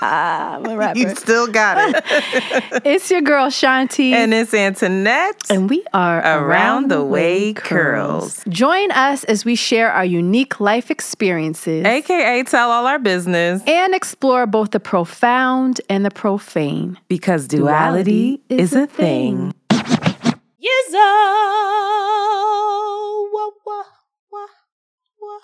I'm a rapper. you still got it. it's your girl Shanti. And it's Antoinette. and we are Around the Way Curls. Join us as we share our unique life experiences AKA tell all our business and explore both the profound and the profane. because duality, is a thing. Yizzo! Wah, wah, wah, wah.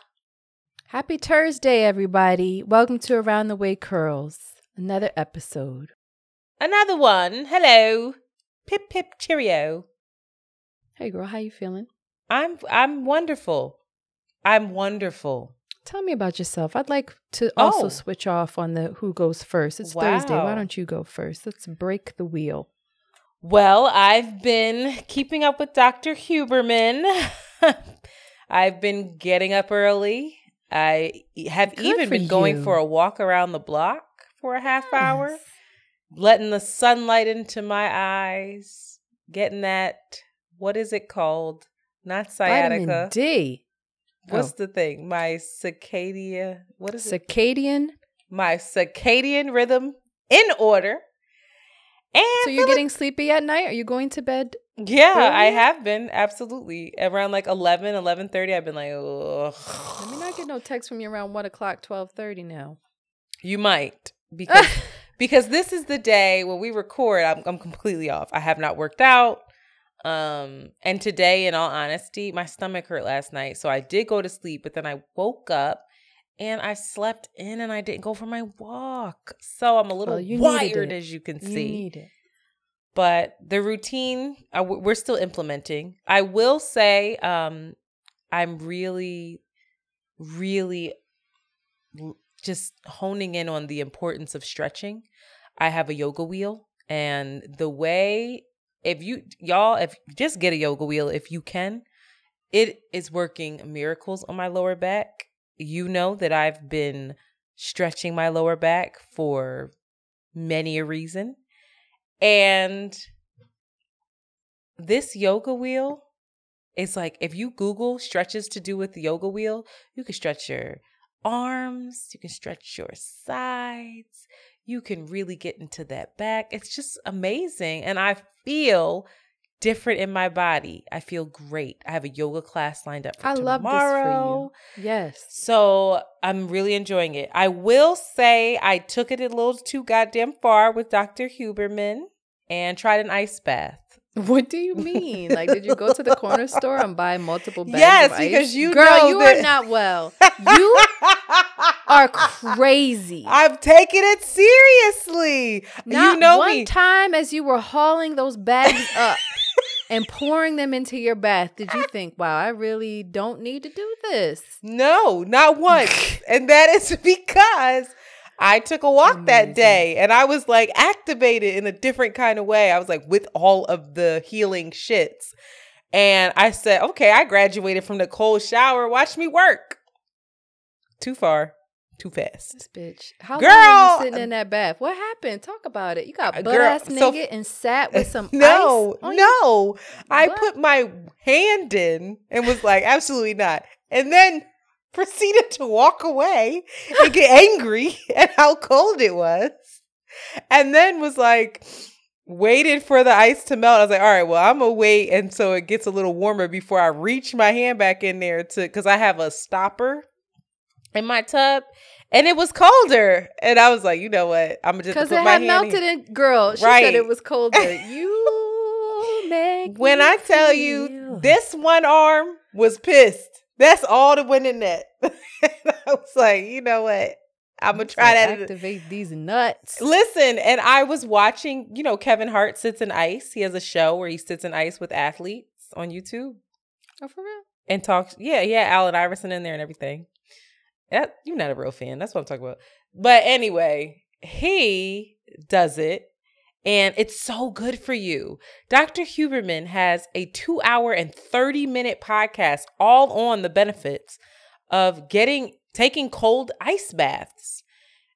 Happy Thursday, everybody. Welcome to Around the Way Curls, another episode. Another one. Hello. Pip pip cheerio. Hey, girl, how you feeling? I'm I'm wonderful. I'm wonderful. Tell me about yourself. I'd like to also Oh. switch off on the who goes first. It's Thursday. Why don't you go first? Let's break the wheel. Well, I've been keeping up with Dr. Huberman. I've been getting up early. I have Good even been going for a walk around the block for a half hour, letting the sunlight into my eyes, getting that what is it called? Not Vitamin sciatica. D. What's Oh. the thing? My circadia. What is it? Circadian. My circadian rhythm in order. And So you're getting sleepy at night? Are you going to bed? Yeah, I have been absolutely around like 11, 11.30, I've been like, Ugh. Let me not get no text from you around one o'clock, twelve thirty now. You might because because this is the day when we record. I'm I'm completely off. I have not worked out. Um, and today, in all honesty, my stomach hurt last night, so I did go to sleep. But then I woke up and I slept in, and I didn't go for my walk. So I'm a little Well, you wired, as you can You see. need it. But the routine we're still implementing. I will say um i'm really really just honing in on the importance of stretching. I have a yoga wheel and the way if you y'all if just get a yoga wheel if you can. It is working miracles on my lower back. You know that i've been stretching my lower back for many a reason and this yoga wheel is like if you Google stretches to do with the yoga wheel, you can stretch your arms, you can stretch your sides, you can really get into that back. It's just amazing. And I feel different in my body. I feel great. I have a yoga class lined up for tomorrow. I love this for you. Yes. So I'm really enjoying it. I will say I took it a little too goddamn far with Dr. Huberman and tried an ice bath. What do you mean? Like, did you go to the corner store and buy multiple bags? Yes, because you girl, you that- are not well. You are crazy. I'm taking it seriously. Not you know one me. time as you were hauling those bags up and pouring them into your bath, did you think, "Wow, I really don't need to do this"? no, not once. and that is because I took a walk that day and I was like activated in a different kind of way. I was like with all of the healing shits. And I said, okay, I graduated from the cold shower. Watch me work. Too far, too fast. This bitch. How long Girl, were you sitting in that bath? What happened? Talk about it. You got Uh, butt girl, ass so- naked and sat with some no, ice. on you? no. I put my hand in and was like, absolutely not. And then proceeded to walk away and get angry at how cold it was. And then was like, waited for the ice to melt. I was like, all right, well, I'm gonna wait and so it gets a little warmer before I reach my hand back in there to because I have a stopper in my tub. And it was colder. And I was like, you know what? I'm gonna just Because put it my had hand melted in. in. Girl, she Right. said it was colder. You make when I tell you this one arm was pissed. That's all the went in that. I was like, you know what? I'm gonna try that. Activate these nuts. Listen, and I was watching, you know, Kevin Hart sits in ice. He has a show where he sits in ice with athletes on YouTube Oh, for real? and talks. Yeah, yeah, Allen Iverson in there and everything. That, you're not a real fan. That's what I'm talking about. But anyway, he does it and it's so good for you. Dr. Huberman has a two hour and 30 minute podcast all on the benefits of getting taking cold ice baths.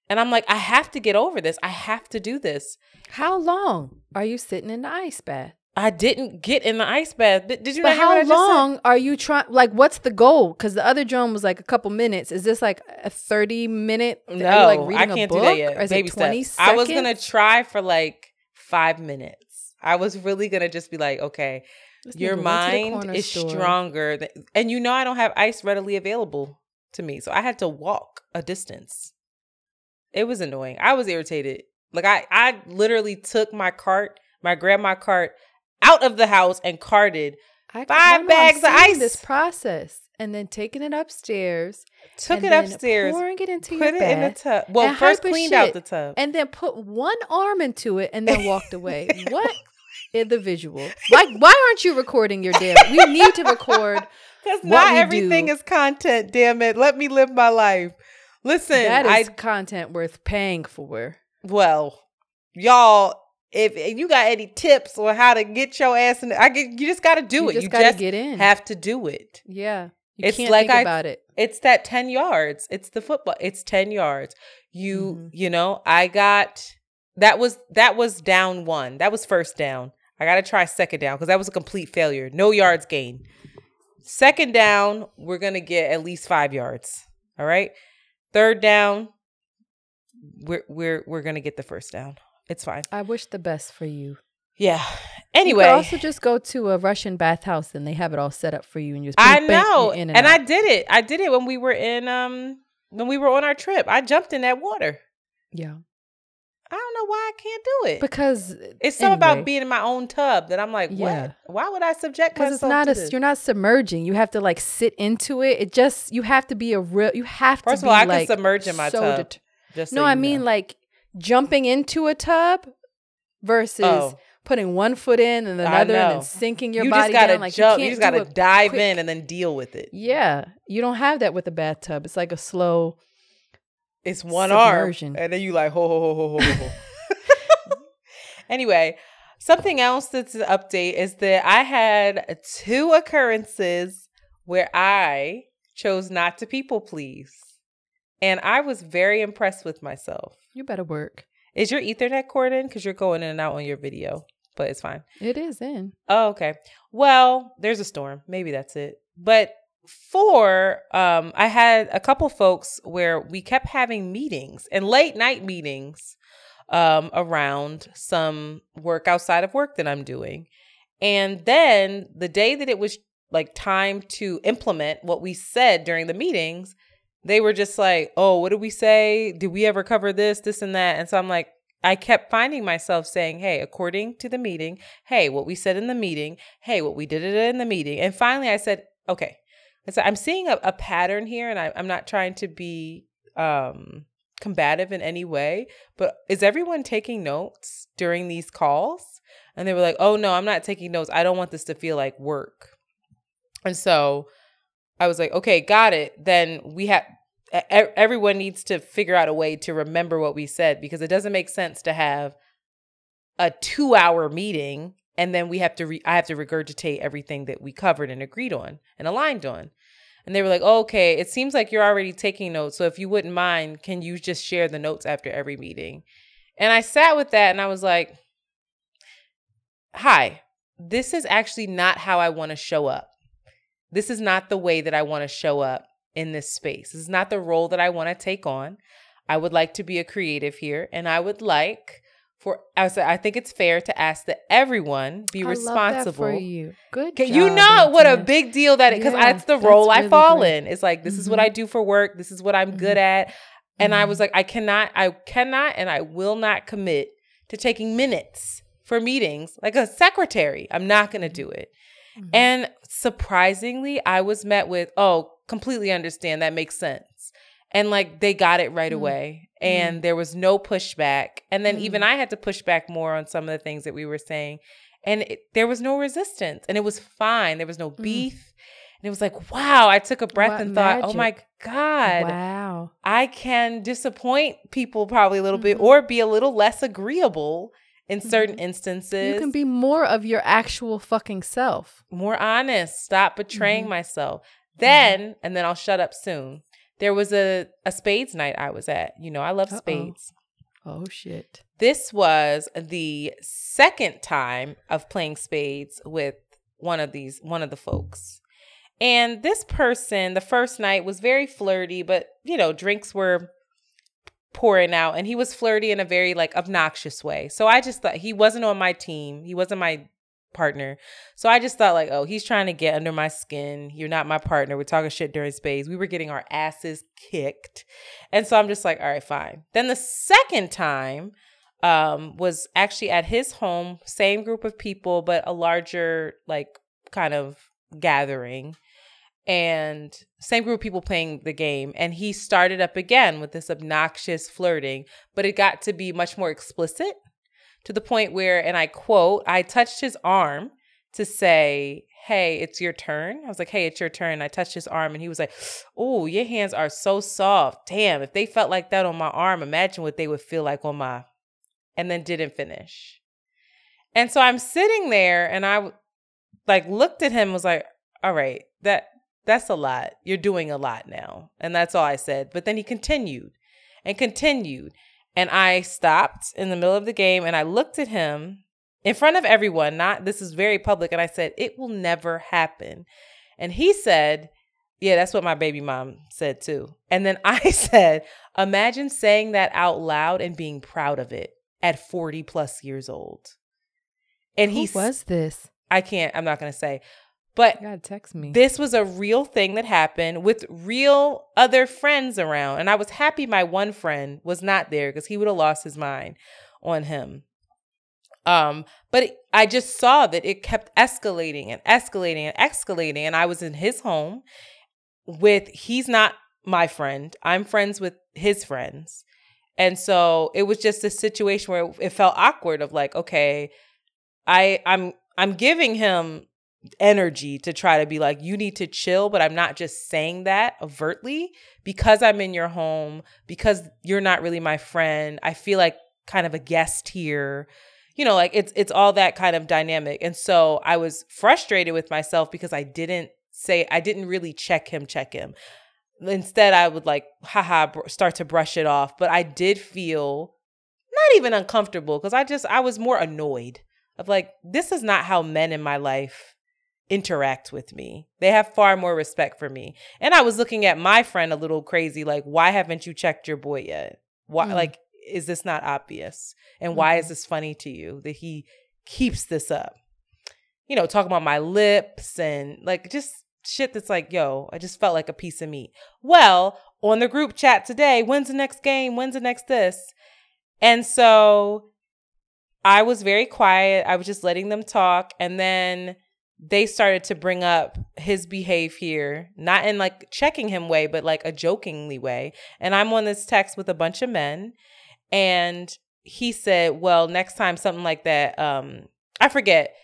And I'm like, I have to get over this. I have to do this. How long are you sitting in the ice bath? I didn't get in the ice bath. Did did you But how long are you trying? Like, what's the goal? Because the other drum was like a couple minutes. Is this like a thirty minute? No, like I reading a can't book? do that yet. Or is Baby it twenty steps. I was gonna try for like five minutes. I was really gonna just be like, okay, This your nigga went to the mind is store. stronger, than, and you know I don't have ice readily available to me, so I had to walk a distance. It was annoying. I was irritated. Like I, I literally took my cart, my grandma cart, out of the house and carted. I, Five no, no, I'm bags of ice. This process, and then taking it upstairs, Took it upstairs, pouring it into put your it in the tub. Well, first cleaned out the tub. and then put one arm into it, and then walked away. what is the visual? Why? Why aren't you recording your damn? We need to record. Because not everything do. is content, damn it. Let me live my life. Listen, That is I content worth paying for. well, y'all, if, you got any tips on how to get your ass in I get you just gotta do you it. Just you gotta just get in. have to do it. yeah, you It's like I- about it. It's that 10 yards. It's the football. It's 10 yards. You, Mhm. you know, I got that was that was down one. That was first down. I gotta try second down because that was a complete failure. No yards gained. Second down, we're gonna get at least five yards. All right. Third down, we're we're we're gonna get the first down. It's fine. I wish the best for you. Yeah. You Anyway, could also just go to a Russian bathhouse and they have it all set up for you, and you just I know, and, and, I did it. I did it when we were in um when we were on our trip. I jumped in that water. yeah I don't know why I can't do it. because it's something about being in my own tub that I'm like, Yeah. what? Why would I subject because myself it's not to a this? you're not submerging. You have to like sit into it. It just you have to be a real. You have First to of all, I like can submerge in my so tub. det- Just no, you I mean know. like jumping into a tub versus Oh. Putting one foot in and another and then sinking your you body just gotta down. Like jump. you You, just gotta dive quick- in and then deal with it. Yeah, you don't have that with a bathtub. It's like a slow. It's one Submersion. arm, and then you like ho ho ho ho ho ho. ho. anyway, something else that's an update is that I had two occurrences where I chose not to people please, and I was very impressed with myself. You better work. Is your Ethernet cord in? Because you're going in and out on your video, but it's fine. It is in. Oh, okay. Well, there's a storm. Maybe that's it. But four, um, I had a couple folks where we kept having meetings and late night meetings um, around some work outside of work that I'm doing. And then the day that it was like time to implement what we said during the meetings, they were just like, oh, what did we say? Did we ever cover this, this, and that? And so I'm like, I kept finding myself saying, hey, according to the meeting, hey, what we said in the meeting, hey, what we did in the meeting. And finally I said, okay. I'm seeing a, a pattern here, and I, I'm not trying to be um, combative in any way, but is everyone taking notes during these calls? And they were like, oh, no, I'm not taking notes. I don't want this to feel like work. And so I was like, okay, got it. Then we have everyone needs to figure out a way to remember what we said because it doesn't make sense to have a 2-hour meeting and then we have to re- I have to regurgitate everything that we covered and agreed on and aligned on. And they were like, oh, "Okay, it seems like you're already taking notes. So if you wouldn't mind, can you just share the notes after every meeting?" And I sat with that and I was like, "Hi, this is actually not how I want to show up. This is not the way that I want to show up in this space. This is not the role that I want to take on. I would like to be a creative here, and I would like for I said I think it's fair to ask that everyone be I love that responsible. for you. Good. Okay, you job, know what a big deal that is because Yeah, that's the that's role I fall great. in. It's like this is what. I do for work. This is what I'm good at. And I was Mhm. like, I cannot, I cannot, and I will not commit to taking minutes for meetings like a secretary. I'm not going to do it. Mhm. And surprisingly, I was met with, oh, completely understand. That makes sense. And like they got it right Mm. away. And there was no pushback. And then even Mm. I had to push back more on some of the things that we were saying. And it, there was no resistance. And it was fine. There was no Mm. beef. And it was like, wow, I took a breath What and thought, oh my. God, Wow. I can disappoint people probably a little bit Mhm. or be a little less agreeable in certain instances You can be more of your actual fucking self. more honest, stop betraying Mhm. myself. Then, mm-hmm. and then I'll shut up soon. there was a, a spades night I was at. You know, I love Uh-oh. spades. Oh shit. This was the second time of playing spades with one of these, one of the folks. And this person, the first night was very flirty, but you know, drinks were pouring out and he was flirty in a very like obnoxious way. So I just thought he wasn't on my team. He wasn't my partner. So I just thought like, oh, he's trying to get under my skin. You're not my partner. We're talking shit during spades. We were getting our asses kicked. And so I'm just like, all right, fine. Then the second time um was actually at his home, same group of people, but a larger like kind of gathering and same group of people playing the game and he started up again with this obnoxious flirting but it got to be much more explicit to the point where and i quote i touched his arm to say hey it's your turn i was like hey it's your turn i touched his arm and he was like oh your hands are so soft damn if they felt like that on my arm imagine what they would feel like on my and then didn't finish and so i'm sitting there and i like looked at him was like all right that that's a lot. You're doing a lot now. And that's all I said. But then he continued and continued. And I stopped in the middle of the game and I looked at him in front of everyone. Not this is very public. And I said, It will never happen. And he said, Yeah, that's what my baby mom said too. And then I said, Imagine saying that out loud and being proud of it at 40 plus years old. And Who he was this? I can't, I'm not going to say. But text me. this was a real thing that happened with real other friends around. And I was happy my one friend was not there because he would have lost his mind on him. Um, but it- I just saw that it kept escalating and escalating and escalating. And I was in his home with, he's not my friend. I'm friends with his friends. And so it was just a situation where it felt awkward of like, okay, I I'm I'm giving him energy to try to be like, you need to chill, but I'm not just saying that overtly because I'm in your home, because you're not really my friend. I feel like kind of a guest here. You know, like it's it's all that kind of dynamic. And so I was frustrated with myself because I didn't say I didn't really check him, check him. Instead, I would like, haha, br- start to brush it off. But I did feel not even uncomfortable because I just I was more annoyed of like, this is not how men in my life interact with me. They have far more respect for me. And I was looking at my friend a little crazy, like, why haven't you checked your boy yet? Why Mm. like is this not obvious? And why is Mhm. this funny to you that he keeps this up? You know, talking about my lips and like just shit that's like, yo, I just felt like a piece of meat. Well, on the group chat today, when's the next game? When's the next this? And so I was very quiet. I was just letting them talk. And then they started to bring up his behavior, not in like checking him way, but like a jokingly way. And I'm on this text with a bunch of men. And he said, Well, next time something like that, um, I forget.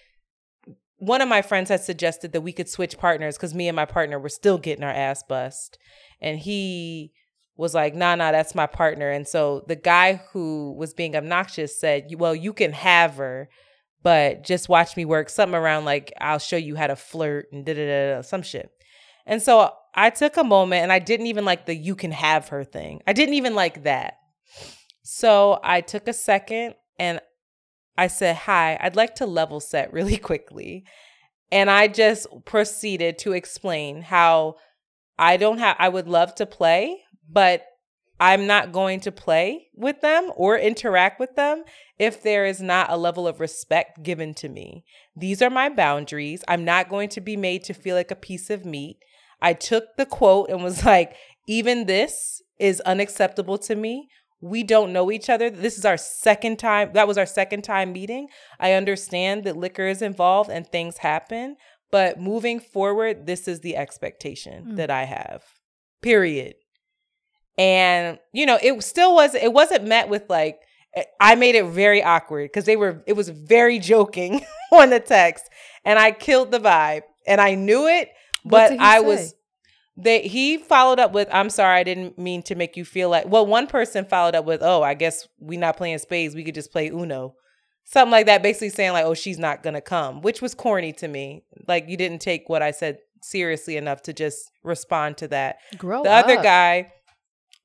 One of my friends had suggested that we could switch partners because me and my partner were still getting our ass bust. And he was like, nah, nah, that's my partner. And so the guy who was being obnoxious said, well, you can have her, but just watch me work something around like, I'll show you how to flirt and da da da, some shit. And so I took a moment and I didn't even like the you can have her thing. I didn't even like that. So I took a second and I said, Hi, I'd like to level set really quickly. And I just proceeded to explain how I don't have, I would love to play, but I'm not going to play with them or interact with them if there is not a level of respect given to me. These are my boundaries. I'm not going to be made to feel like a piece of meat. I took the quote and was like, even this is unacceptable to me. We don't know each other. This is our second time. That was our second time meeting. I understand that liquor is involved and things happen, but moving forward, this is the expectation Mm. that I have. Period. And you know, it still was it wasn't met with like eh, I made it very awkward because they were it was very joking on the text and I killed the vibe and I knew it, but I say? was they he followed up with I'm sorry I didn't mean to make you feel like well one person followed up with oh I guess we not playing spades we could just play Uno. Something like that basically saying like oh she's not going to come, which was corny to me. Like you didn't take what I said seriously enough to just respond to that. Grow the other guy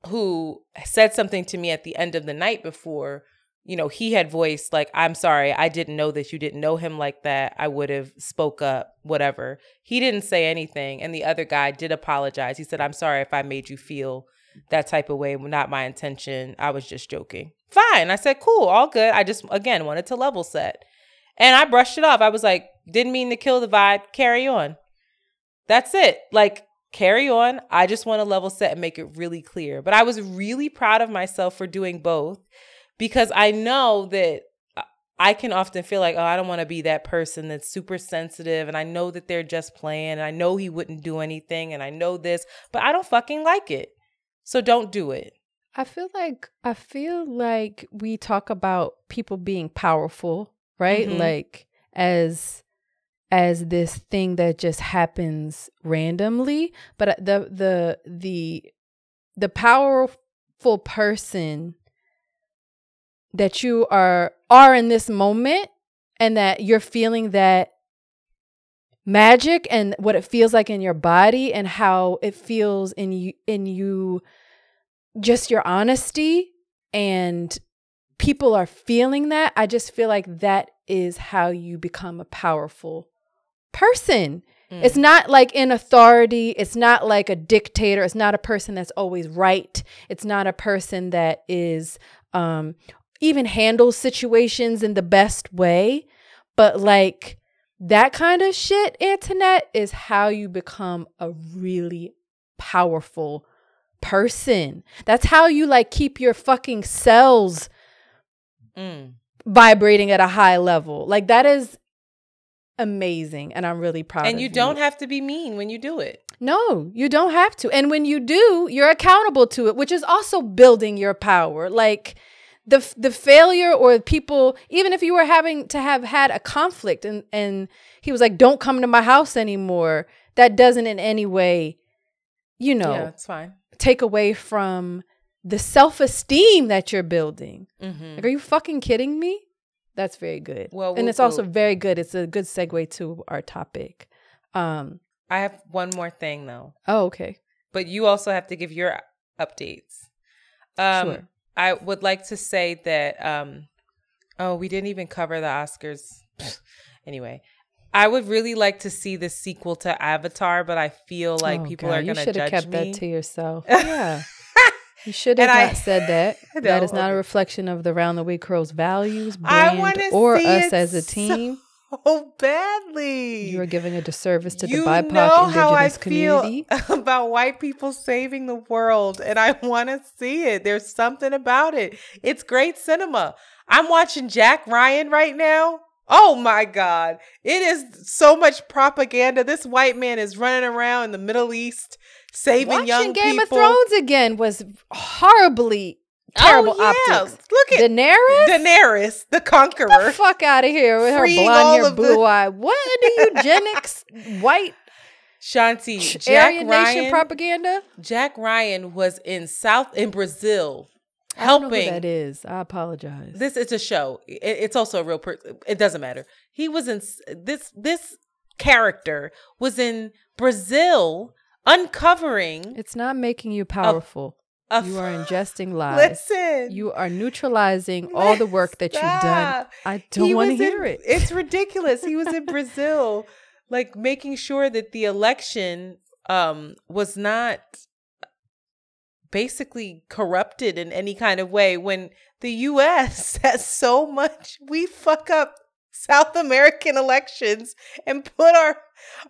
who said something to me at the end of the night before, you know, he had voiced like, "I'm sorry, I didn't know that you didn't know him like that. I would have spoke up, whatever." He didn't say anything, and the other guy did apologize. He said, "I'm sorry if I made you feel that type of way. Not my intention. I was just joking." Fine. I said, "Cool, all good." I just again wanted to level set. And I brushed it off. I was like, didn't mean to kill the vibe. Carry on. That's it. Like, carry on. I just want to level set and make it really clear. But I was really proud of myself for doing both because I know that I can often feel like, oh, I don't want to be that person that's super sensitive. And I know that they're just playing. And I know he wouldn't do anything. And I know this, but I don't fucking like it. So don't do it. I feel like I feel like we talk about people being powerful, right? Mhm. Like as as this thing that just happens randomly, but uh, the the the the powerful person that you are are in this moment and that you're feeling that magic and what it feels like in your body and how it feels in you in you just your honesty and people are feeling that i just feel like that is how you become a powerful person. Mm. it's not like in authority. It's not like a dictator. It's not a person that's always right. It's not a person that is um even handles situations in the best way. But like that kind of shit Antoinette, is how you become a really powerful person. That's how you like keep your fucking cells Mm. vibrating at a high level. Like that is amazing and i'm really proud And of you don't have to be mean when you do it. no, you don't have to. And when you do, you're accountable to it, which is also building your power. Like the the failure or people, even if you were having to have had a conflict and and he was like, "Don't come to my house anymore," that doesn't in any way, you know, Yeah, it's fine. take away from the self esteem that you're building. Mm-hmm. Like, are you fucking kidding me? That's very good. Well, and whoop, it's also very good. It's a good segue to our topic. Um. I have one more thing though. Oh, okay. but you also have to give your updates. Um, Sure. I would like to say that. Um, oh, we didn't even cover the Oscars. anyway, I would really like to see the sequel to Avatar, but I feel like Oh, people God, are going to judge me. You should have kept me. that to yourself. Yeah. You should have And I- not said that. I That is not a reflection of the Round the Way Curls values, brand, or us as a team. Oh, badly. You are giving a disservice to you the BIPOC know how I indigenous community. feel about white people saving the world, and I want to see it. There's something about it. It's great cinema. I'm watching Jack Ryan right now. Oh my God. It is so much propaganda. This white man is running around in the Middle East saving Watching young Game people. of Thrones again was horribly terrible oh, yeah. optics. Look at Daenerys? Daenerys, the the conqueror. fuck out of here with her blonde hair, of the- blue eye. What the eugenics, white Shanti, Jack Aryan Nation propaganda? Jack Ryan was in South in Brazil I don't know who helping that is. I apologize. This it's a show. It, it's also a real person. It doesn't matter. He was in this this character was in Brazil uncovering. It's not making you powerful. a you are ingesting lies. Listen, You are neutralizing all the work that you've done. I don't want to in- hear it. It's ridiculous. He was in Brazil, like making sure that the election um was not basically corrupted in any kind of way when the US has so much we fuck up South American elections and put our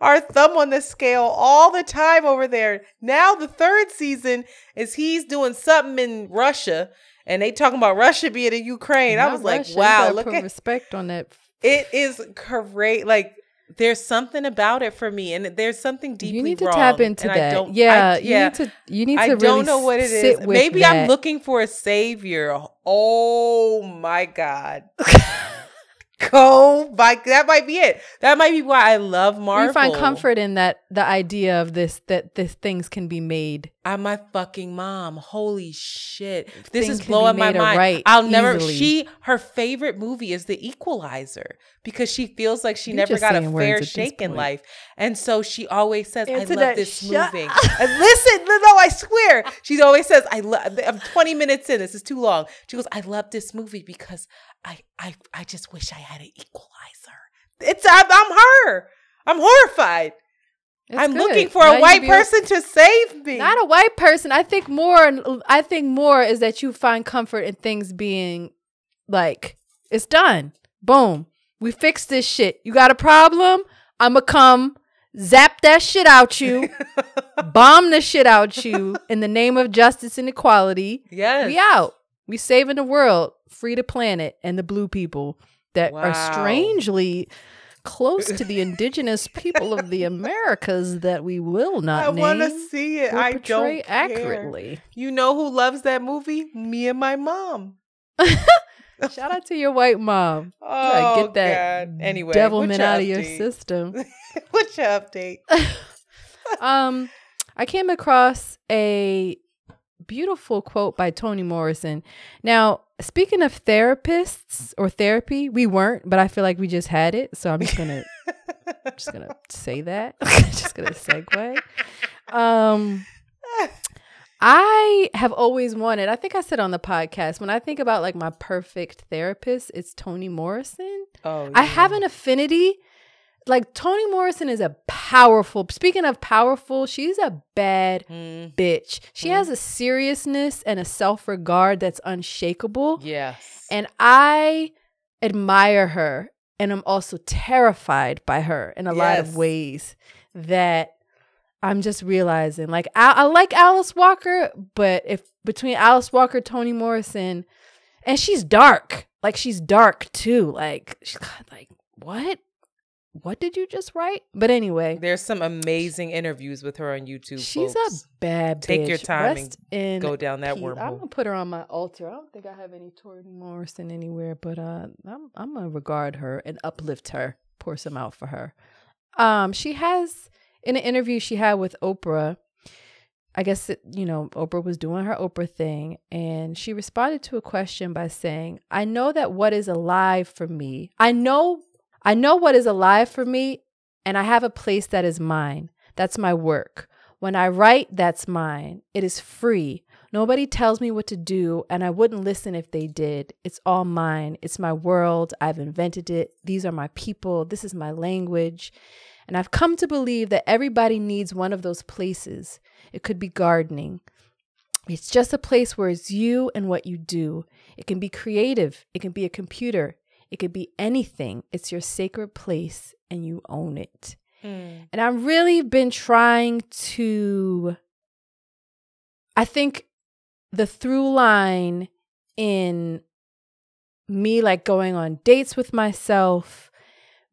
our thumb on the scale all the time over there. Now the third season is he's doing something in Russia and they talking about Russia being in Ukraine. I was like, Russia. You wow, look at respect on that. it is great. Like there's something about it for me, and there's something deeply you need to wrong, tap into that. don't- yeah, I, you yeah. need to. You need to. I really don't know what it is. Maybe I'm looking for a savior. Oh my god! Go by that might be it. That might be why I love Marvel. You find comfort in that the idea of this that this things can be made. I'm my fucking mom. Holy shit. This is blowing my mind. right I'll never she her favorite movie is The Equalizer because she feels like she You're never got a fair shake in life. And so she always says, I love this shut movie. And listen, no, no, I swear. She always says, I love I'm 20 minutes in. This is too long. She goes, I love this movie because I I I just wish I had an equalizer. It's I'm, I'm her. I'm horrified. It's I'm good. looking for Now a white person to save me. Not a white person. I think more. I think more is that you find comfort in things being like it's done. Boom. We fixed this shit. You got a problem? I'ma come zap that shit out you, bomb the shit out you in the name of justice and equality. yes. We out. We saving the world, free the planet and the blue people that Wow. are strangely close to the indigenous people of the Americas that we will not I want to see it. I portray don't care. accurately. You know who loves that movie? Me and my mom. Shout out to your white mom. Oh, Gotta get that God. Anyway, devilment your out of your system. What's your update? um, I came across a beautiful quote by Toni Morrison. Now, speaking of therapists or therapy, we weren't, but I feel like we just had it, so I'm just gonna just gonna say that. just gonna segue. Um, I have always wanted. I think I said on the podcast when I think about like my perfect therapist, it's Toni Morrison. Oh, I have an affinity. Like Toni Morrison is a powerful. Speaking of powerful, she's a bad Mm, bitch. She has a seriousness and a self-regard that's unshakable. yes. And I admire her and I'm also terrified by her in a lot of ways that I'm just realizing like I, I like Alice Walker, but if between Alice Walker, Toni Morrison, and she's dark. Like she's dark too. Like she's like what? What did you just write? But anyway, There's some amazing interviews with her on YouTube. she's folks. a bad bitch. Take your time Rest in Go down that peace. I'm gonna put her on my altar. I don't think I have any Toni Morrison anywhere, but uh, I'm I'm gonna regard her and uplift her, pour some out for her. Um, she has in an interview she had with Oprah. I guess it, you know Oprah was doing her Oprah thing, and she responded to a question by saying, "I know that what is alive for me. I know, I know what is alive for me, and I have a place that is mine. That's my work." When I write, that's mine. It is free. Nobody tells me what to do, and I wouldn't listen if they did. It's all mine. It's my world. I've invented it. These are my people. This is my language. And I've come to believe that everybody needs one of those places. It could be gardening. It's just a place where it's you and what you do. It can be creative, it can be a computer, it could be anything. It's your sacred place and you own it. Mm. And I've really been trying to, I think the through line in me like going on dates with myself,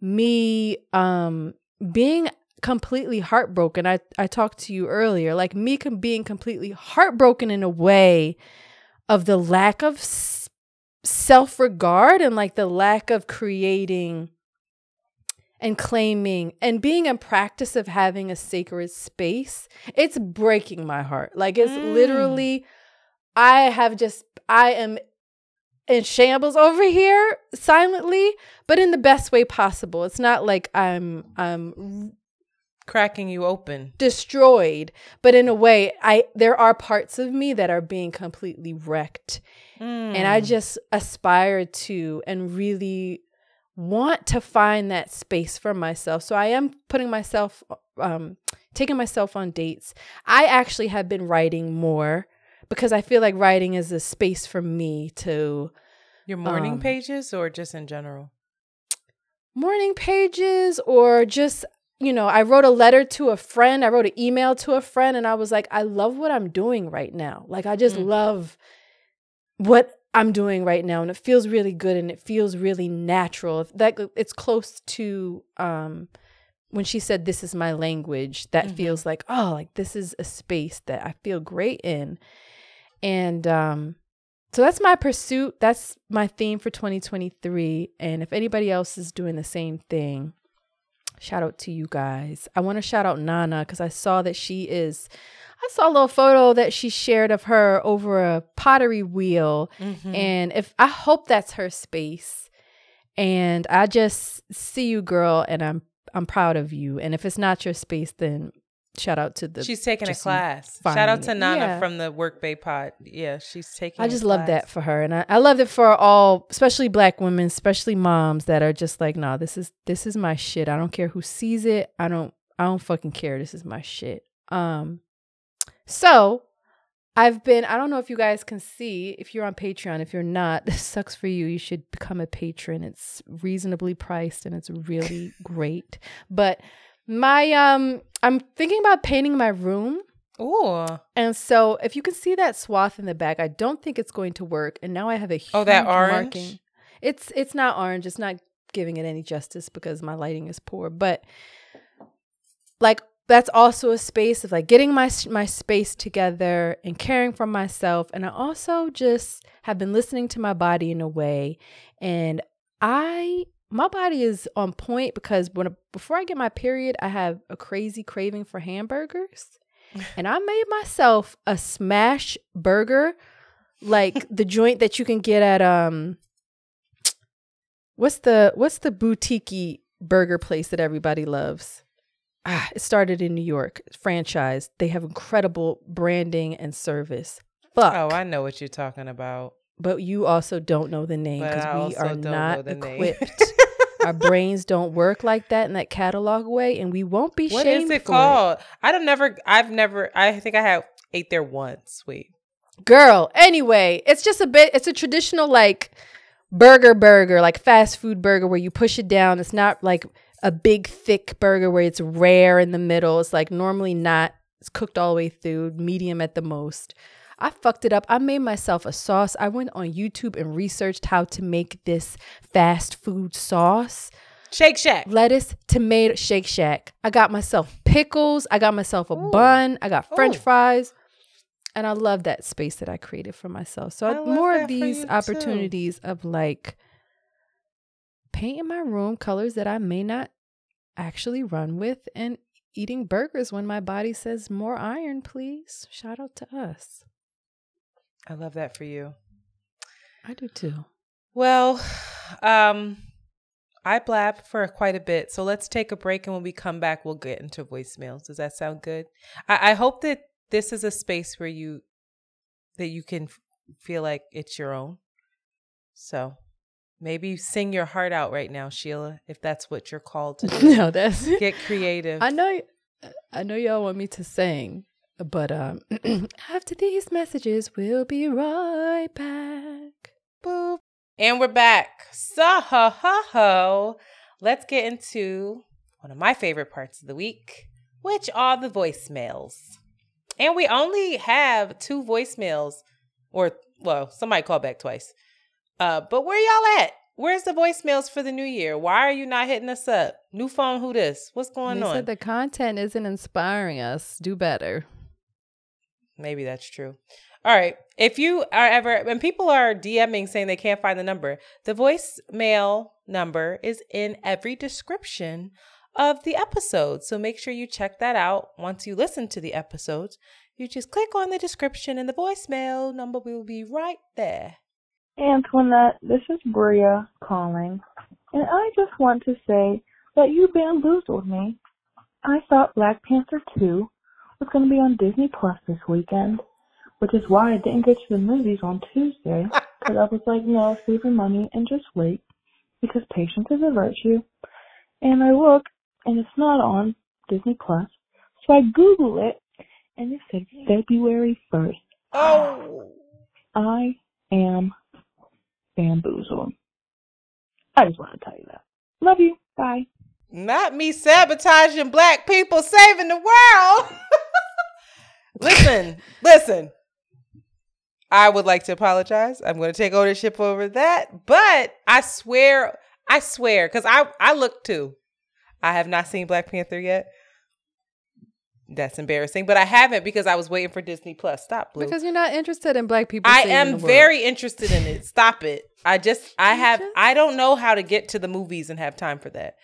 me um being completely heartbroken. I I talked to you earlier, like me com- being completely heartbroken in a way of the lack of s- self-regard and like the lack of creating and claiming and being in practice of having a sacred space. It's breaking my heart. Like it's Mm. literally I have just I am in shambles over here silently, but in the best way possible. It's not like I'm I'm Cracking you open. destroyed, but in a way I there are parts of me that are being completely wrecked. And I Mm. just aspire to and really want to find that space for myself. So I am putting myself um taking myself on dates. I actually have been writing more because I feel like writing is a space for me to your morning um, pages or just in general? morning pages or just you know i wrote a letter to a friend i wrote an email to a friend and i was like i love what i'm doing right now like i just Mm. love what i'm doing right now and it feels really good and it feels really natural If that it's close to um when she said this is my language that Mhm. feels like oh like this is a space that i feel great in and um so that's my pursuit. That's my theme for 2023. And if anybody else is doing the same thing, shout out to you guys. I want to shout out Nana because I saw that she is. I saw a little photo that she shared of her over a pottery wheel. Mhm. And if I hope that's her space. And I just see you, girl, and I'm I'm proud of you. And if it's not your space, then shout out to the she's taking a class. Shout out to it. Nana Yeah. from the Work Bay Pod. Yeah, she's taking. i just love that for her, and I, I love it for all, especially Black women, especially moms that are just like, nah, this is this is my shit. I don't care who sees it. I don't I don't fucking care. This is my shit. Um, so I've been. I don't know if you guys can see if you're on Patreon. If you're not, this sucks for you. You should become a patron. It's reasonably priced and it's really great. But my um, I'm thinking about painting my room. Oh. And so, if you can see that swath in the back, I don't think it's going to work. And now I have a huge Oh, that orange? marking. It's it's not orange. It's not giving it any justice because my lighting is poor. But like that's also a space of like getting my my space together and caring for myself. And I also just have been listening to my body in a way, and I my body is on point because when before I get my period, I have a crazy craving for hamburgers and I made myself a smash burger, like the joint that you can get at um, what's the what's the boutique burger place that everybody loves? Ah, it started in New York, franchise. They have incredible branding and service. Fuck, Oh, I know what you're talking about. But you also don't know the name because we are not equipped. Our brains don't work like that in that catalog way, and we won't be What shamed is it called? I don't never. I've never. I think I have ate there once. Wait. Girl, anyway, it's just a bit, it's a traditional like burger burger, like fast food burger where you push it down. It's not like a big, thick burger where it's rare in the middle. It's like normally not, it's cooked all the way through, medium at the most. I fucked it up. I made myself a sauce. I went on YouTube and researched how to make this fast food sauce Shake Shack. lettuce, tomato, Shake Shack. I got myself pickles. I got myself a Ooh. bun. I got French Ooh. fries. And I love that space that I created for myself. So I more of these you, too. opportunities of like painting my room colors that I may not actually run with and eating burgers when my body says more iron, please. Shout out to us. I love that for you. I do too. Well, um, I blab for quite a bit, so let's take a break, and when we come back, we'll get into voicemails. Does that sound good? I, I hope that this is a space where you that you can f- feel like it's your own. So maybe sing your heart out right now, Sheila, if that's what you're called to do. no, that's Get creative. I know I know y'all want me to sing, but um after these messages we'll be right back. Boop. And we're back. So ho ho ho. Let's get into one of my favorite parts of the week, which are the voicemails. And we only have two voicemails, or well, somebody called back twice. Uh, but where y'all at? Where's the voicemails for the new year? Why are you not hitting us up? New phone, who this? What's going they on? said the content isn't inspiring us. Do better. Maybe that's true. All right. If you are ever, when people are DMing saying they can't find the number, the voicemail number is in every description of the episode. So make sure you check that out once you listen to the episodes. You just click on the description and the voicemail number will be right there. Antoinette, this is Bria calling, and I just want to say that you bamboozled me. I thought Black Panther 2 was going to be on Disney Plus this weekend, which is why I didn't get to the movies on Tuesday, because I was like, no, save your money and just wait, because patience is a virtue. And I look, and it's not on Disney Plus, so I Google it, and it said February 1st. Oh, I am bamboozled. I just want to tell you that. Love you. Bye. not me sabotaging black people saving the world. listen, listen. I would like to apologize. I'm going to take ownership over that, but I swear, I swear, because I I looked too. I have not seen Black Panther yet. That's embarrassing, but I haven't because I was waiting for Disney Plus. Stop, Blue. Because you're not interested in black people. I am very interested in it. Stop it. I just I have just- I don't know how to get to the movies and have time for that.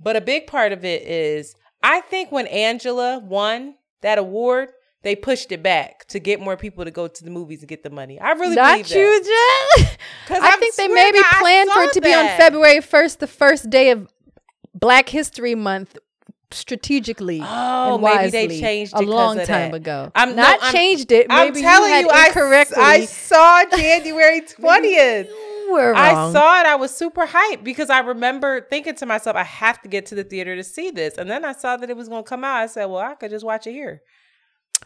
But a big part of it is I think when Angela won that award, they pushed it back to get more people to go to the movies and get the money. I really Not believe you, that. Jen. I I'm think they maybe I planned for it to be on. February 1st, the first day of Black History Month, strategically. Oh, and maybe they changed a long of time that. ago. I'm- no, not I'm- changed it. I'm Maybe telling you, you, I, incorrectly. I saw January 20th. You were I saw it. I was super hyped because I remember thinking to myself, I have to get to the theater to see this. And then I saw that it was going to come out. I said, well, I could just watch it here.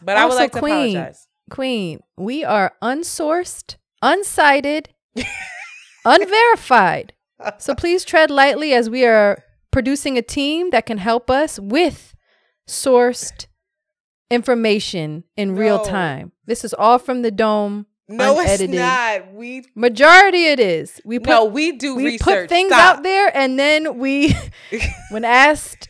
But I would like to Queen, apologize. Queen, we are unsourced, unsighted, unverified. So please tread lightly as we are producing a team that can help us with sourced information in real time. This is all from the dome. No, unedited. it's not. We Majority it is. We put no, we do we research. put things Stop. out there and then we when asked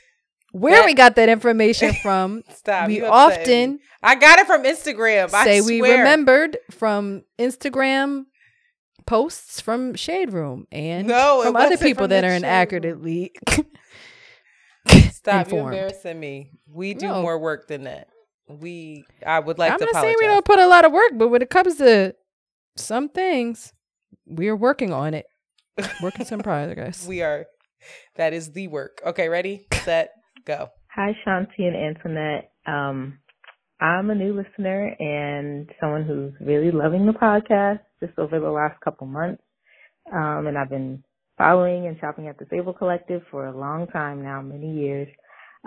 where That- we got that information from, Stop. we often. I got it from Instagram. I say we remembered from Instagram posts from Shade Room and No, from other people from that are inaccurately Stop. You're embarrassing me. We do No. more work than that. We. I would like to. I'm not apologize. saying we don't put a lot of work, but when it comes to some things, we're working on it. Working some progress. we are. That is the work. Okay, ready, set, go. Hi, Shanti and Antoinette. Um, I'm a new listener and someone who's really loving the podcast just over the last couple months. Um, and I've been following and shopping at the Sable Collective for a long time now, many years.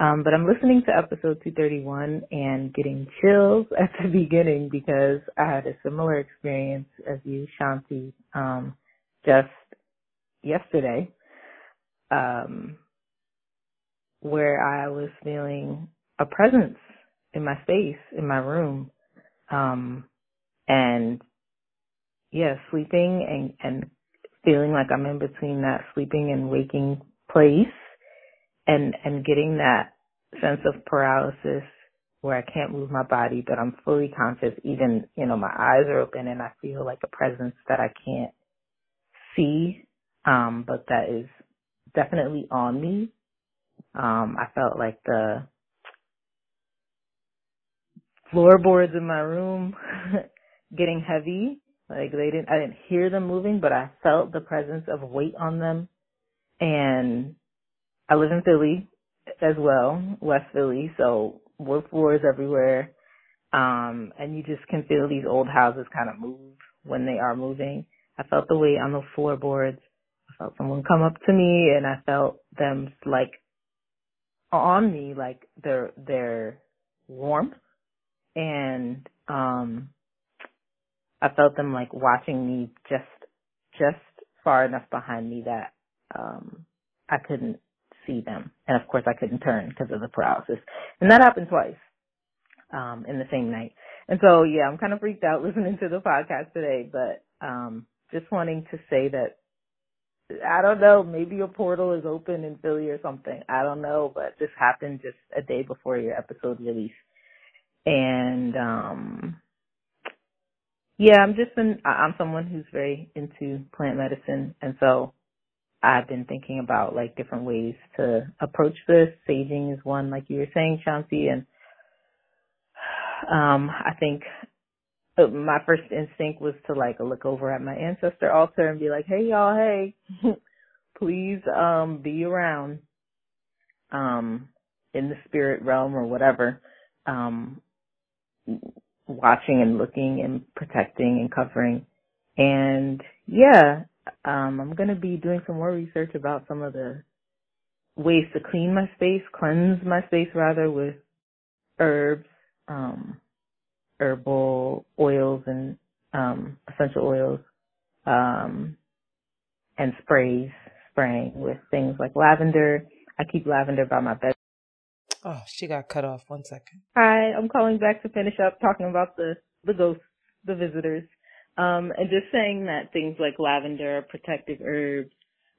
Um, but I'm listening to episode 231 and getting chills at the beginning because I had a similar experience as you, Shanti, um, just yesterday. Um, where I was feeling a presence in my space, in my room. Um, and yeah, sleeping and, and feeling like I'm in between that sleeping and waking place and, and getting that sense of paralysis where I can't move my body, but I'm fully conscious. Even, you know, my eyes are open and I feel like a presence that I can't see, um, but that is definitely on me. Um, I felt like the floorboards in my room getting heavy. Like they didn't, I didn't hear them moving, but I felt the presence of weight on them. And I live in Philly as well, West Philly, so wood floors everywhere. Um, and you just can feel these old houses kind of move when they are moving. I felt the weight on the floorboards. I felt someone come up to me and I felt them like on me, like their, their warmth. And, um, I felt them like watching me just, just far enough behind me that, um, I couldn't see them. And of course I couldn't turn because of the paralysis. And that happened twice, um, in the same night. And so, yeah, I'm kind of freaked out listening to the podcast today, but, um, just wanting to say that I don't know, maybe a portal is open in Philly or something. I don't know, but this happened just a day before your episode release. And um yeah, I'm just I- I'm someone who's very into plant medicine and so I've been thinking about like different ways to approach this. Saging is one like you were saying, Shanti, and um I think my first instinct was to like look over at my ancestor altar and be like, "Hey y'all, hey, please um be around um in the spirit realm or whatever, um watching and looking and protecting and covering." And yeah, um I'm going to be doing some more research about some of the ways to clean my space, cleanse my space rather with herbs, um herbal oils and um essential oils um and sprays spraying with things like lavender i keep lavender by my bed Oh, she got cut off. One second. hi i'm calling back to finish up talking about the the ghosts the visitors um and just saying that things like lavender are protective herbs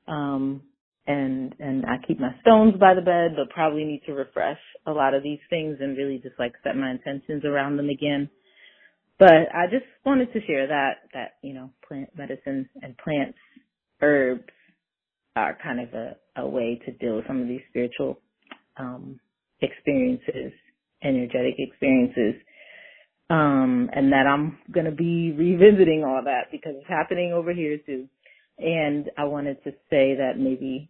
um and and I keep my stones by the bed, but probably need to refresh a lot of these things and really just like set my intentions around them again. But I just wanted to share that that you know plant medicine and plants, herbs are kind of a, a way to deal with some of these spiritual um, experiences, energetic experiences. Um, and that I'm gonna be revisiting all that because it's happening over here too. And I wanted to say that maybe,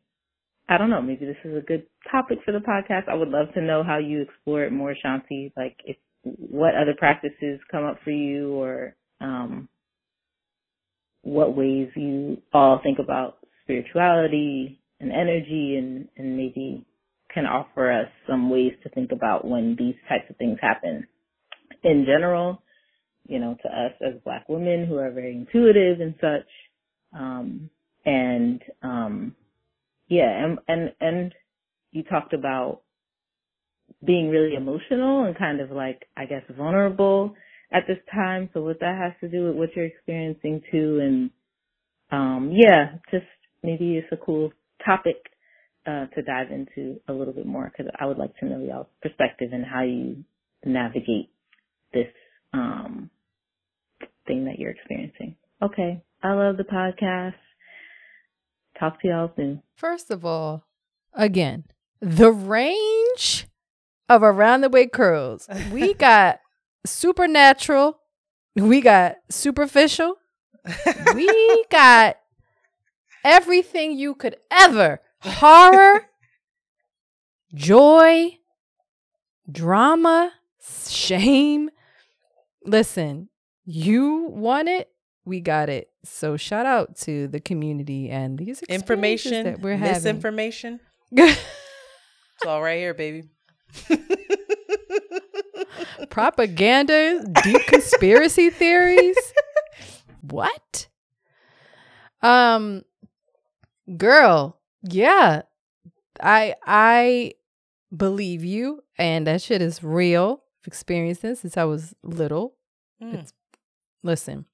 I don't know, maybe this is a good topic for the podcast. I would love to know how you explore it more, Shanti. Like, if what other practices come up for you, or um, what ways you all think about spirituality and energy, and and maybe can offer us some ways to think about when these types of things happen in general. You know, to us as Black women who are very intuitive and such um, and, um, yeah, and, and, and you talked about being really emotional and kind of like, I guess, vulnerable at this time. So what that has to do with what you're experiencing too. And, um, yeah, just maybe it's a cool topic, uh, to dive into a little bit more because I would like to know y'all's perspective and how you navigate this, um, thing that you're experiencing. Okay. I love the podcast. Talk to y'all soon. First of all, again, the range of around the way curls. We got supernatural, we got superficial, we got everything you could ever horror, joy, drama, shame. Listen, you want it, we got it. So shout out to the community and these Information, that we're having. misinformation. it's all right here, baby. Propaganda, deep conspiracy theories. What? Um girl, yeah. I I believe you and that shit is real. I've experienced this since I was little. Mm. It's listen.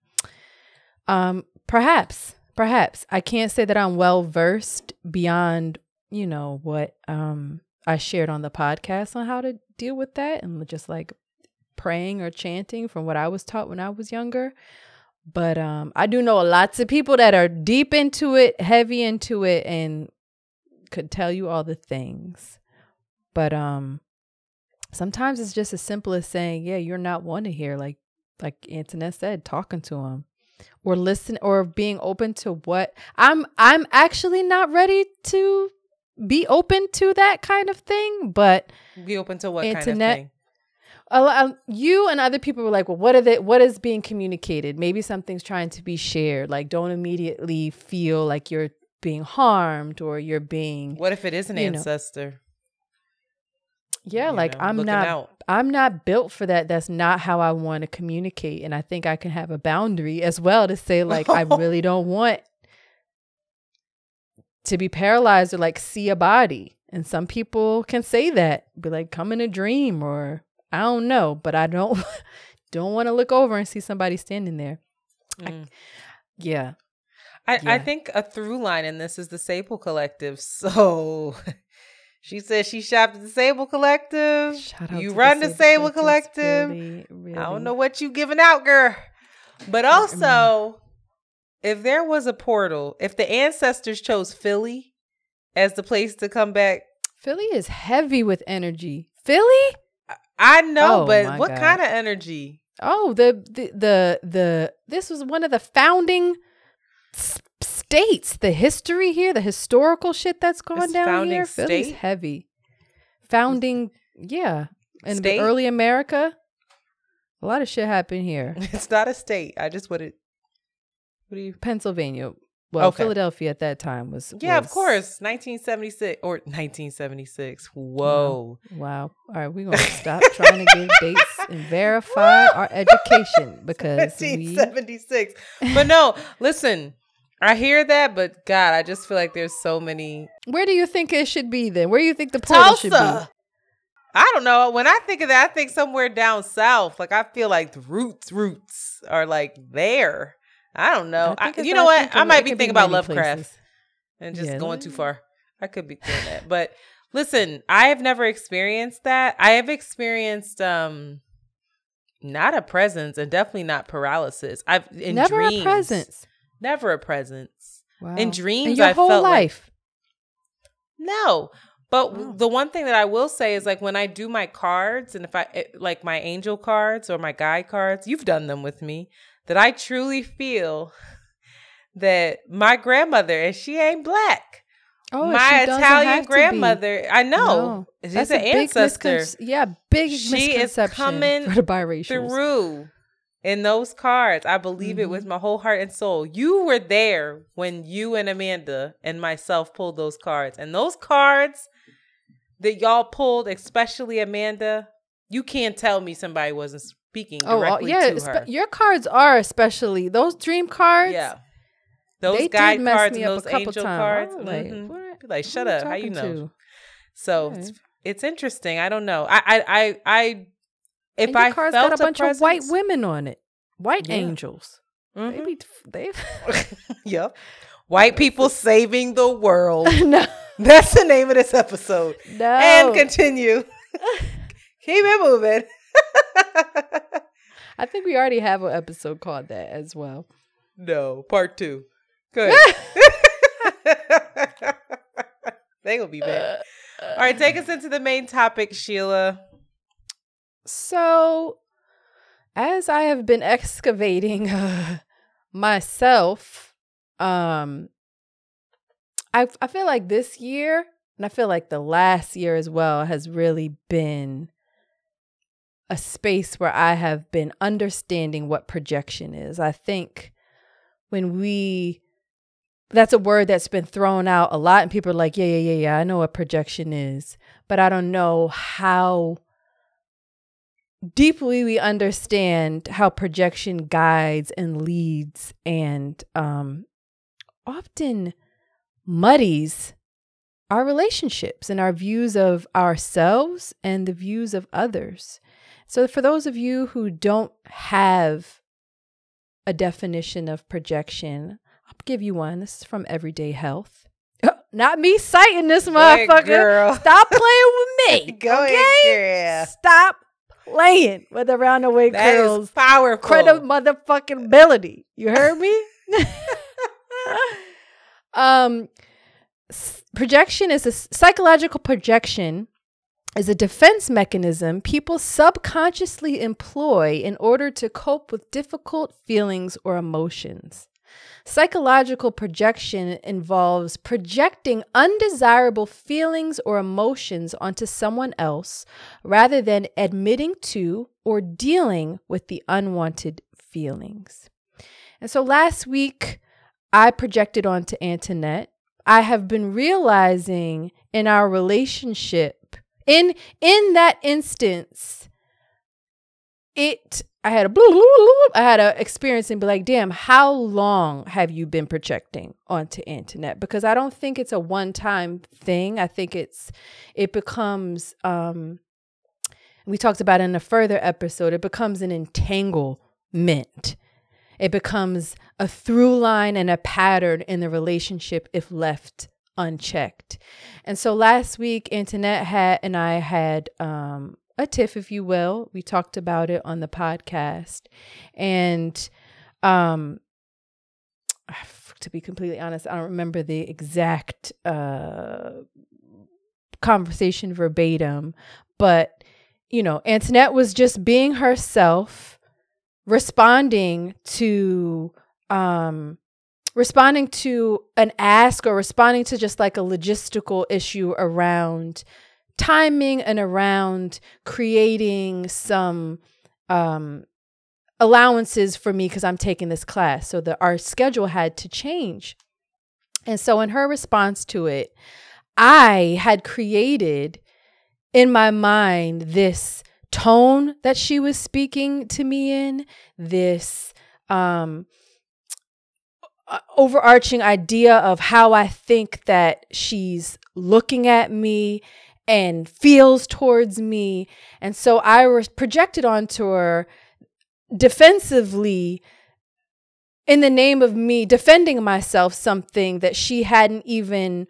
Um, perhaps, perhaps I can't say that I'm well versed beyond, you know, what um I shared on the podcast on how to deal with that and just like praying or chanting from what I was taught when I was younger. But um I do know lots of people that are deep into it, heavy into it and could tell you all the things. But um sometimes it's just as simple as saying, "Yeah, you're not one to hear." Like like Antoinette said, talking to him or listen or being open to what I'm I'm actually not ready to be open to that kind of thing, but Be open to what kind Antoinette- of thing? a lo- um, you and other people were like, well, what are they, what is being communicated? Maybe something's trying to be shared. Like, don't immediately feel like you're being harmed or you're being, What if it is an you know, ancestor? yeah, you like know, I'm not, out. I'm not built for that. That's not how I want to communicate. And I think I can have a boundary as well to say, like, I really don't want to be paralyzed or like see a body. And some people can say that, be like, come in a dream or I don't know, but I don't don't want to look over and see somebody standing there. Mm. Yeah. I, I think a through line in this is the Sable Collective. So she says she shopped at the Sable Collective. Shout out you to run the Sable Sable Collective. Collective. Really, really. I don't know what you giving out, girl. But also, if there was a portal, if the ancestors chose Philly as the place to come back, Philly is heavy with energy. Philly? I know, Oh, but what God. kind of energy? Oh, the the the the this was one of the founding s- states. The history here, the historical shit that's going It's down here. Philly's state? heavy. Founding, yeah, in early America. A lot of shit happened here. It's not a state. I just it. What do you? Pennsylvania. Well, Okay. Philadelphia at that time was. Yeah, of course. 1976 or 1976. Whoa. Wow. All right, we're gonna stop trying to give dates and verify our education because we 1976. But no, listen. I hear that, but God, I just feel like there's so many. Where do you think it should be then? Where do you think the portal should be? I don't know. When I think of that, I think somewhere down south. Like I feel like the roots, roots are like there. I don't know. I it's- you know what? I might be thinking about Lovecraft places. and just Yeah. going too far. I could be doing that. But listen, I have never experienced that. I have experienced um not a presence and definitely not paralysis. I've in Never dreams, a presence. Never a presence. Wow. In dreams, In your I whole felt like- life. No. But Wow. the one thing that I will say is like when I do my cards and if I like my angel cards or my guide cards, you've done them with me, that I truly feel that my grandmother and she ain't black. oh, my Italian have to be. grandmother, I know, No. she's That's an a big ancestor miscon- yeah, big She is misconception coming for the biracials. through in those cards. I believe it Mm-hmm. with my whole heart and soul. You were there when you and Amanda and myself pulled those cards. And those cards that y'all pulled, especially Amanda, you can't tell me somebody wasn't speaking Oh, directly yeah. to her. your cards are especially those dream cards. Yeah. Those they did guide mess cards me and those couple angel times. cards. Like, mhm. what- like, shut up. How you know? to? So it's, it's interesting. I don't know. I I I, I if And your I cards felt got a bunch of white women on it, white Yeah. angels. They Mhm. be they. yep. White people saving the world. no, That's the name of this episode. no. And continue. Keep it moving. I think we already have an episode called that as well. no, part two. Good. they gonna be bad. All right, take us into the main topic, Sheila. So, as I have been excavating uh, myself, um, I I feel like this year, and I feel like the last year as well, has really been a space where I have been understanding what projection is. I think when we that's a word that's been thrown out a lot and people are like, "Yeah, yeah, yeah, yeah, I know what projection is." But I don't know how deeply we understand how projection guides and leads and um often muddies our relationships and our views of ourselves and the views of others. So, for those of you who don't have a definition of projection, I'll give you one. This is from Everyday Health. Not me citing this motherfucker. girl. Stop playing with me. Go okay? ahead. Stop playing with the roundaway That is curls powerful. credible motherfucking ability. You heard me? um s- projection is a psychological projection is a defense mechanism people subconsciously employ in order to cope with difficult feelings or emotions. Psychological projection involves projecting undesirable feelings or emotions onto someone else rather than admitting to or dealing with the unwanted feelings. And so last week, I projected onto Antoinette. I have been realizing in our relationship, in in that instance, it I had a blue, blue, blue, I had a experience and be like, damn, how long have you been projecting onto Antoinette? Because I don't think it's a one time thing. I think it's it becomes um we talked about in a further episode, it becomes an entanglement. It becomes a through line and a pattern in the relationship if left unchecked. And so last week, Antoinette had and I had um, a tiff, if you will. We talked about it on the podcast. And um, to be completely honest, I don't remember the exact uh, conversation verbatim, but you know, Antoinette was just being herself, responding to um responding to an ask or responding to just like a logistical issue around timing and around creating some um allowances for me because I'm taking this class. So that our schedule had to change. And so in her response to it, I had created in my mind this tone that she was speaking to me in, this um Uh, overarching idea of how I think that she's looking at me and feels towards me. And so I was projected onto her defensively in the name of me defending myself something that she hadn't even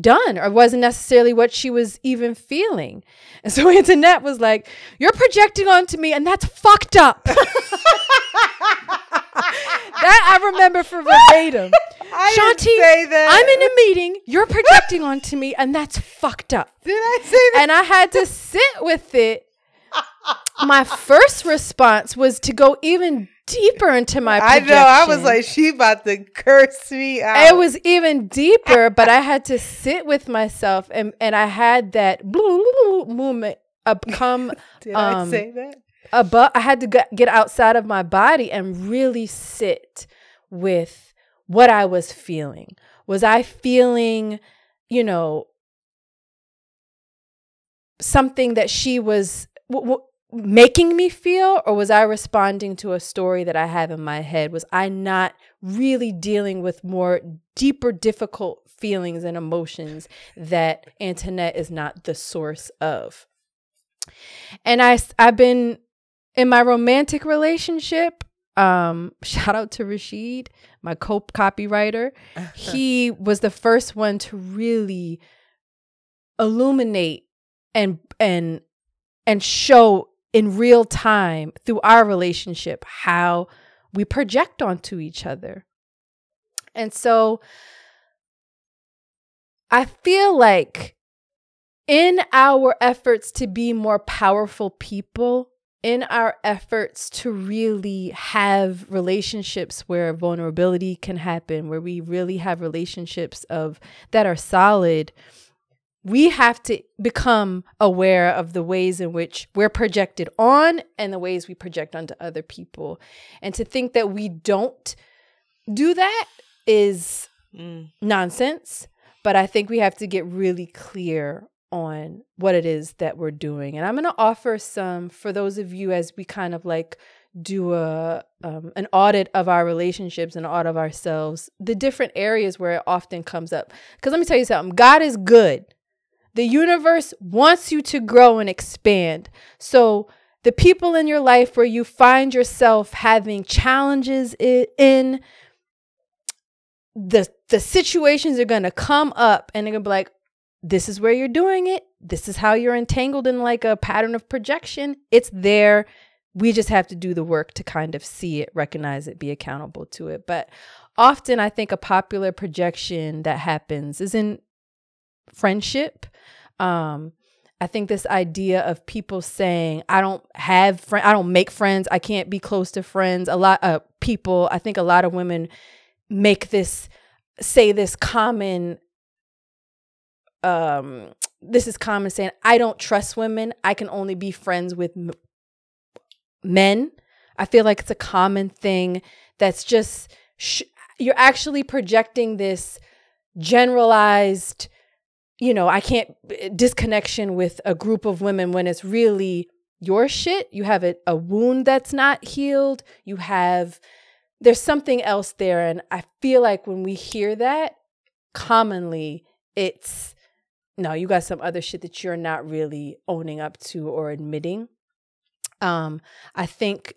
done or wasn't necessarily what she was even feeling. And so Antoinette was like, You're projecting onto me, and that's fucked up. that I remember for verbatim. I Shanti, didn't say that. I'm in a meeting, you're projecting onto me, and that's fucked up. Did I say that? And I had to sit with it. My first response was to go even deeper into my I know. I was like, she about to curse me out. it was even deeper, but I had to sit with myself and and I had that moment up come Did I um, say that? Above I had to get, outside of my body and really sit with what I was feeling. Was I feeling, you know, something that she was w- w- making me feel or was I responding to a story that I have in my head? Was I not really dealing with more deeper difficult feelings and emotions that Antoinette is not the source of? And I I've been in my romantic relationship um shout out to Rashid, my co copywriter. he was the first one to really illuminate and and and show in real time through our relationship how we project onto each other. And so I feel like in our efforts to be more powerful people, in our efforts to really have relationships where vulnerability can happen, where we really have relationships of that are solid, we have to become aware of the ways in which we're projected on and the ways we project onto other people. And to think that we don't do that is Mm. nonsense. But I think we have to get really clear on what it is that we're doing. And I'm going to offer some for those of you as we kind of like do a um, an audit of our relationships and audit of ourselves, the different areas where it often comes up. Because let me tell you something, God is good. The universe wants you to grow and expand. So the people in your life where you find yourself having challenges in the the situations are going to come up and they're going to be like this is where you're doing it. This is how you're entangled in like a pattern of projection. It's there. We just have to do the work to kind of see it recognize it be accountable to it. But often i think a popular projection that happens is in friendship. Um I think this idea of people saying I don't have friends, I don't make friends, I can't be close to friends. A lot of people, I think a lot of women make this say this common um this is common saying I don't trust women. I can only be friends with m- men. I feel like it's a common thing that's just sh- you're actually projecting this generalized you know, I can't disconnection with a group of women when it's really your shit. You have a, a wound that's not healed. You have, there's something else there. And I feel like when we hear that, commonly it's, no, you got some other shit that you're not really owning up to or admitting. Um, I think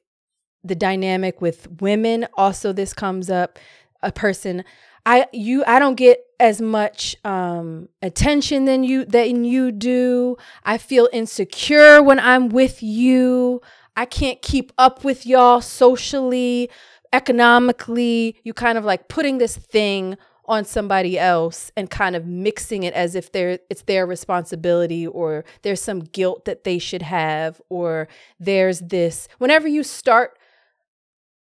the dynamic with women also this comes up. A person, I you I don't get as much um attention than you than you do. I feel insecure when I'm with you. I can't keep up with y'all socially, economically. You kind of like putting this thing on somebody else and kind of mixing it as if they're it's their responsibility or there's some guilt that they should have or there's this whenever you start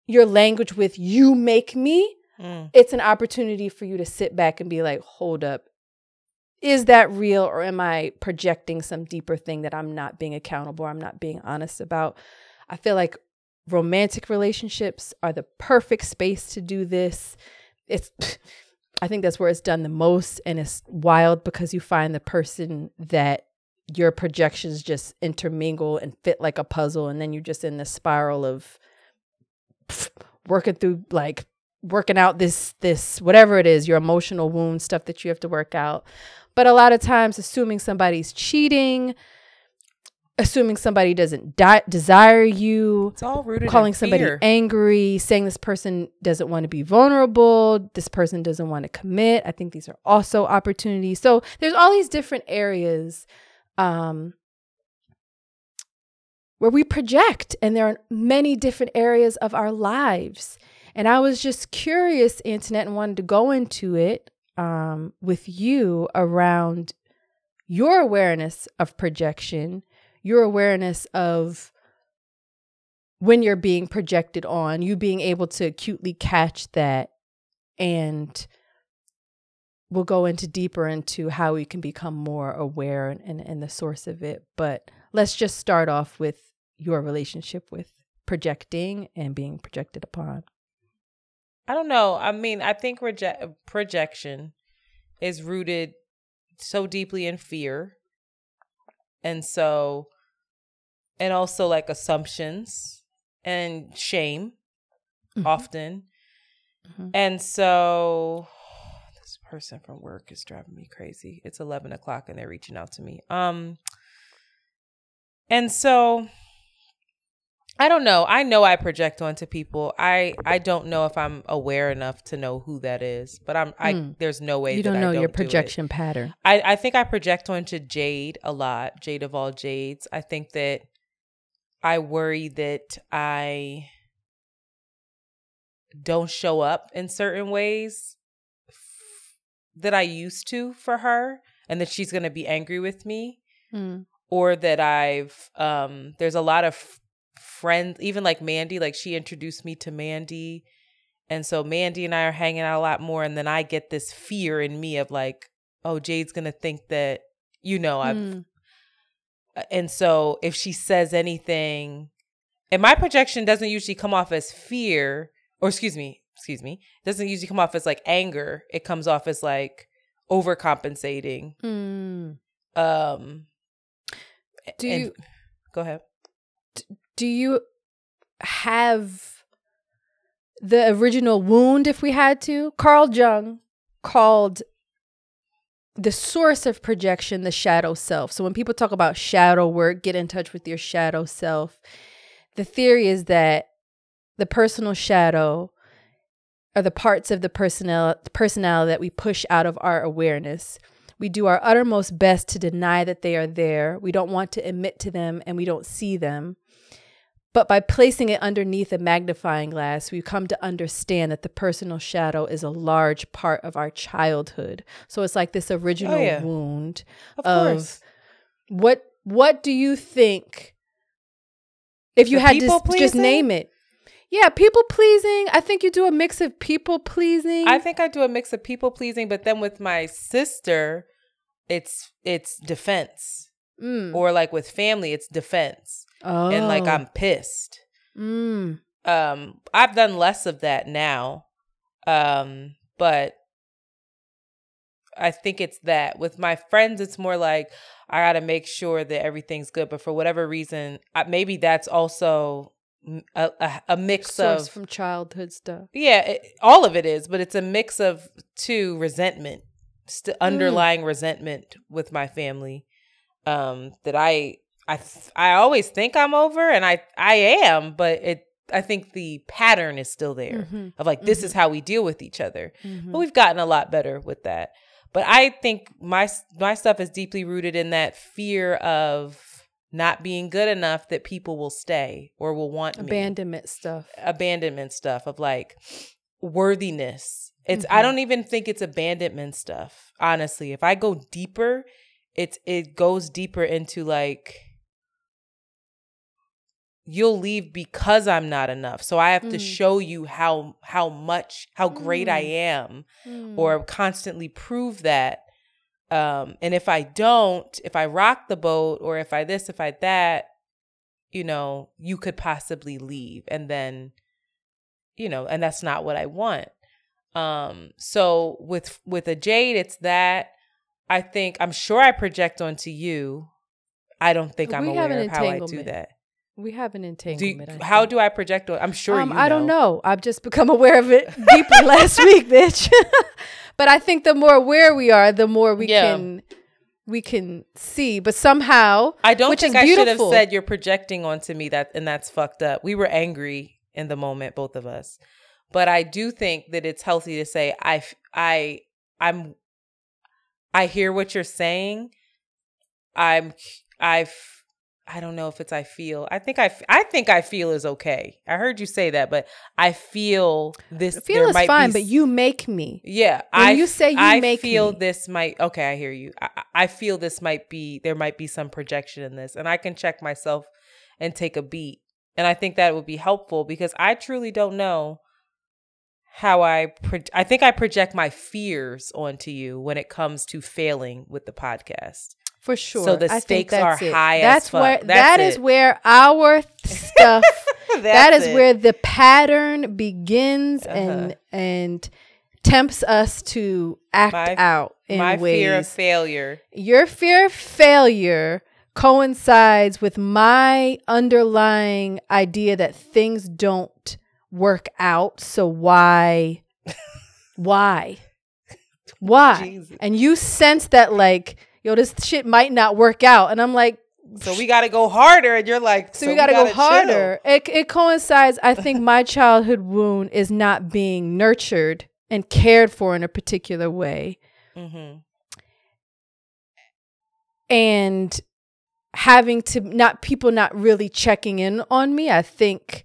your language with you make me Mm. it's an opportunity for you to sit back and be like, hold up. Is that real or am I projecting some deeper thing that I'm not being accountable, I'm not being honest about? I feel like romantic relationships are the perfect space to do this. It's I think that's where it's done the most and it's wild because you find the person that your projections just intermingle and fit like a puzzle and then you're just in this spiral of working through like working out this this whatever it is your emotional wound stuff that you have to work out. But a lot of times assuming somebody's cheating assuming somebody doesn't di- desire you, It's all rooted calling in somebody fear. angry, saying this person doesn't want to be vulnerable, this person doesn't want to commit. I think these are also opportunities. So there's all these different areas um, where we project, and there are many different areas of our lives. And I was just curious, Antoinette, and wanted to go into it um, with you around your awareness of projection, your awareness of when you're being projected on, you being able to acutely catch that. And we'll go into deeper into how we can become more aware and, and, and the source of it. But let's just start off with your relationship with projecting and being projected upon. I don't know. I mean, I think reje- projection is rooted so deeply in fear. And so, and also like assumptions and shame Mhm. often. Mhm. And so, this person from work is driving me crazy. It's 11 o'clock and they're reaching out to me. Um, and so, I don't know. I know I project onto people. I I don't know if I'm aware enough to know who that is, but I'm I Hmm. there's no way You don't know your do it. projection pattern. I I think I project onto Jade a lot, Jade of all Jades. I think that I worry that I don't show up in certain ways f- that I used to for her and that she's going to be angry with me Mm. or that I've um there's a lot of friends even like Mandy like she introduced me to Mandy and so Mandy and I are hanging out a lot more and then I get this fear in me of like oh Jade's going to think that you know I've Mm. and so if she says anything and my projection doesn't usually come off as fear or excuse me excuse me doesn't usually come off as like anger it comes off as like overcompensating Mm. um Do and- you go ahead do you have the original wound if we had to? Carl Jung called the source of projection the shadow self. So when people talk about shadow work, get in touch with your shadow self. The theory is that the personal shadow are the parts of the personnel personality that we push out of our awareness. We do our uttermost best to deny that they are there. We don't want to admit to them and we don't see them. But by placing it underneath a magnifying glass, we come to understand that the personal shadow is a large part of our childhood. So it's like this original yeah. wound of, of what what do you think if you The had to s- just name it? Yeah, people pleasing. I think you do a mix of people pleasing. i think i do a mix of people pleasing but then with my sister it's it's defense Mm. or like with family it's defense oh. and like i'm pissed Mm. um i've done less of that now um but i think it's that with my friends it's more like i gotta make sure that everything's good but for whatever reason I, maybe that's also mm, a, a, a mix Source of from childhood stuff. yeah it, all of it is but it's a mix of two resentment st- underlying resentment with my family um that i i th- i always think i'm over and i i am but it i think the pattern is still there Mhm. of like this is how we deal with each other Mhm. but we've gotten a lot better with that but i think my my stuff is deeply rooted in that fear of not being good enough that people will stay or will want me Abandonment stuff. abandonment stuff of like worthiness. It's I Mhm. don't even think it's abandonment stuff. Honestly, if I go deeper, it's it goes deeper into like you'll leave because I'm not enough. So I have to Mm. show you how how much how great I Mm. am Mm. or constantly prove that. Um, and if I don't, if I rock the boat or if I this, if I that, you know, you could possibly leave. And then, you know, and that's not what I want. Um, so with with a jade, it's that. I think I'm sure I project onto you. I don't think I'm We have aware of how I do that. We have an Do you, how do I project? I'm sure um, you I don't know. know. I've just become aware of it deeply last week, bitch. but I think the more aware we are, the more we Yeah. can we can see, but somehow I don't which think I should have said you're projecting onto me that and that's fucked up. We were angry in the moment, both of us. But I do think that it's healthy to say I I I'm I hear what you're saying. I'm I f- I don't know if it's I feel. I think I f- I think I feel is okay. I heard you say that, but I feel this feel there is might fine, be but you make me. yeah, When I you say you I make I feel me. this might okay. I hear you. I, I I feel this might be there might be some projection in this, and I can check myself and take a beat. And I think that would be helpful because I truly don't know how I. Pro- I think I project my fears onto you when it comes to failing with the podcast. For sure. So the I think stakes are that's it. high as That's fuck. where That's that is where our stuff That's it. where the pattern begins Uh-huh. and and tempts us to act My- out in my ways. fear of failure. Your fear of failure coincides with my underlying idea that things don't work out. So why? why? Why? Jesus. And you sense that like, yo, this shit might not work out. And I'm like, So we got to go harder, and you're like, so, we gotta, gotta go harder. It, it coincides. I think my childhood wound is not being nurtured and cared for in a particular way. Mm-hmm. and having to not people not really checking in on me i think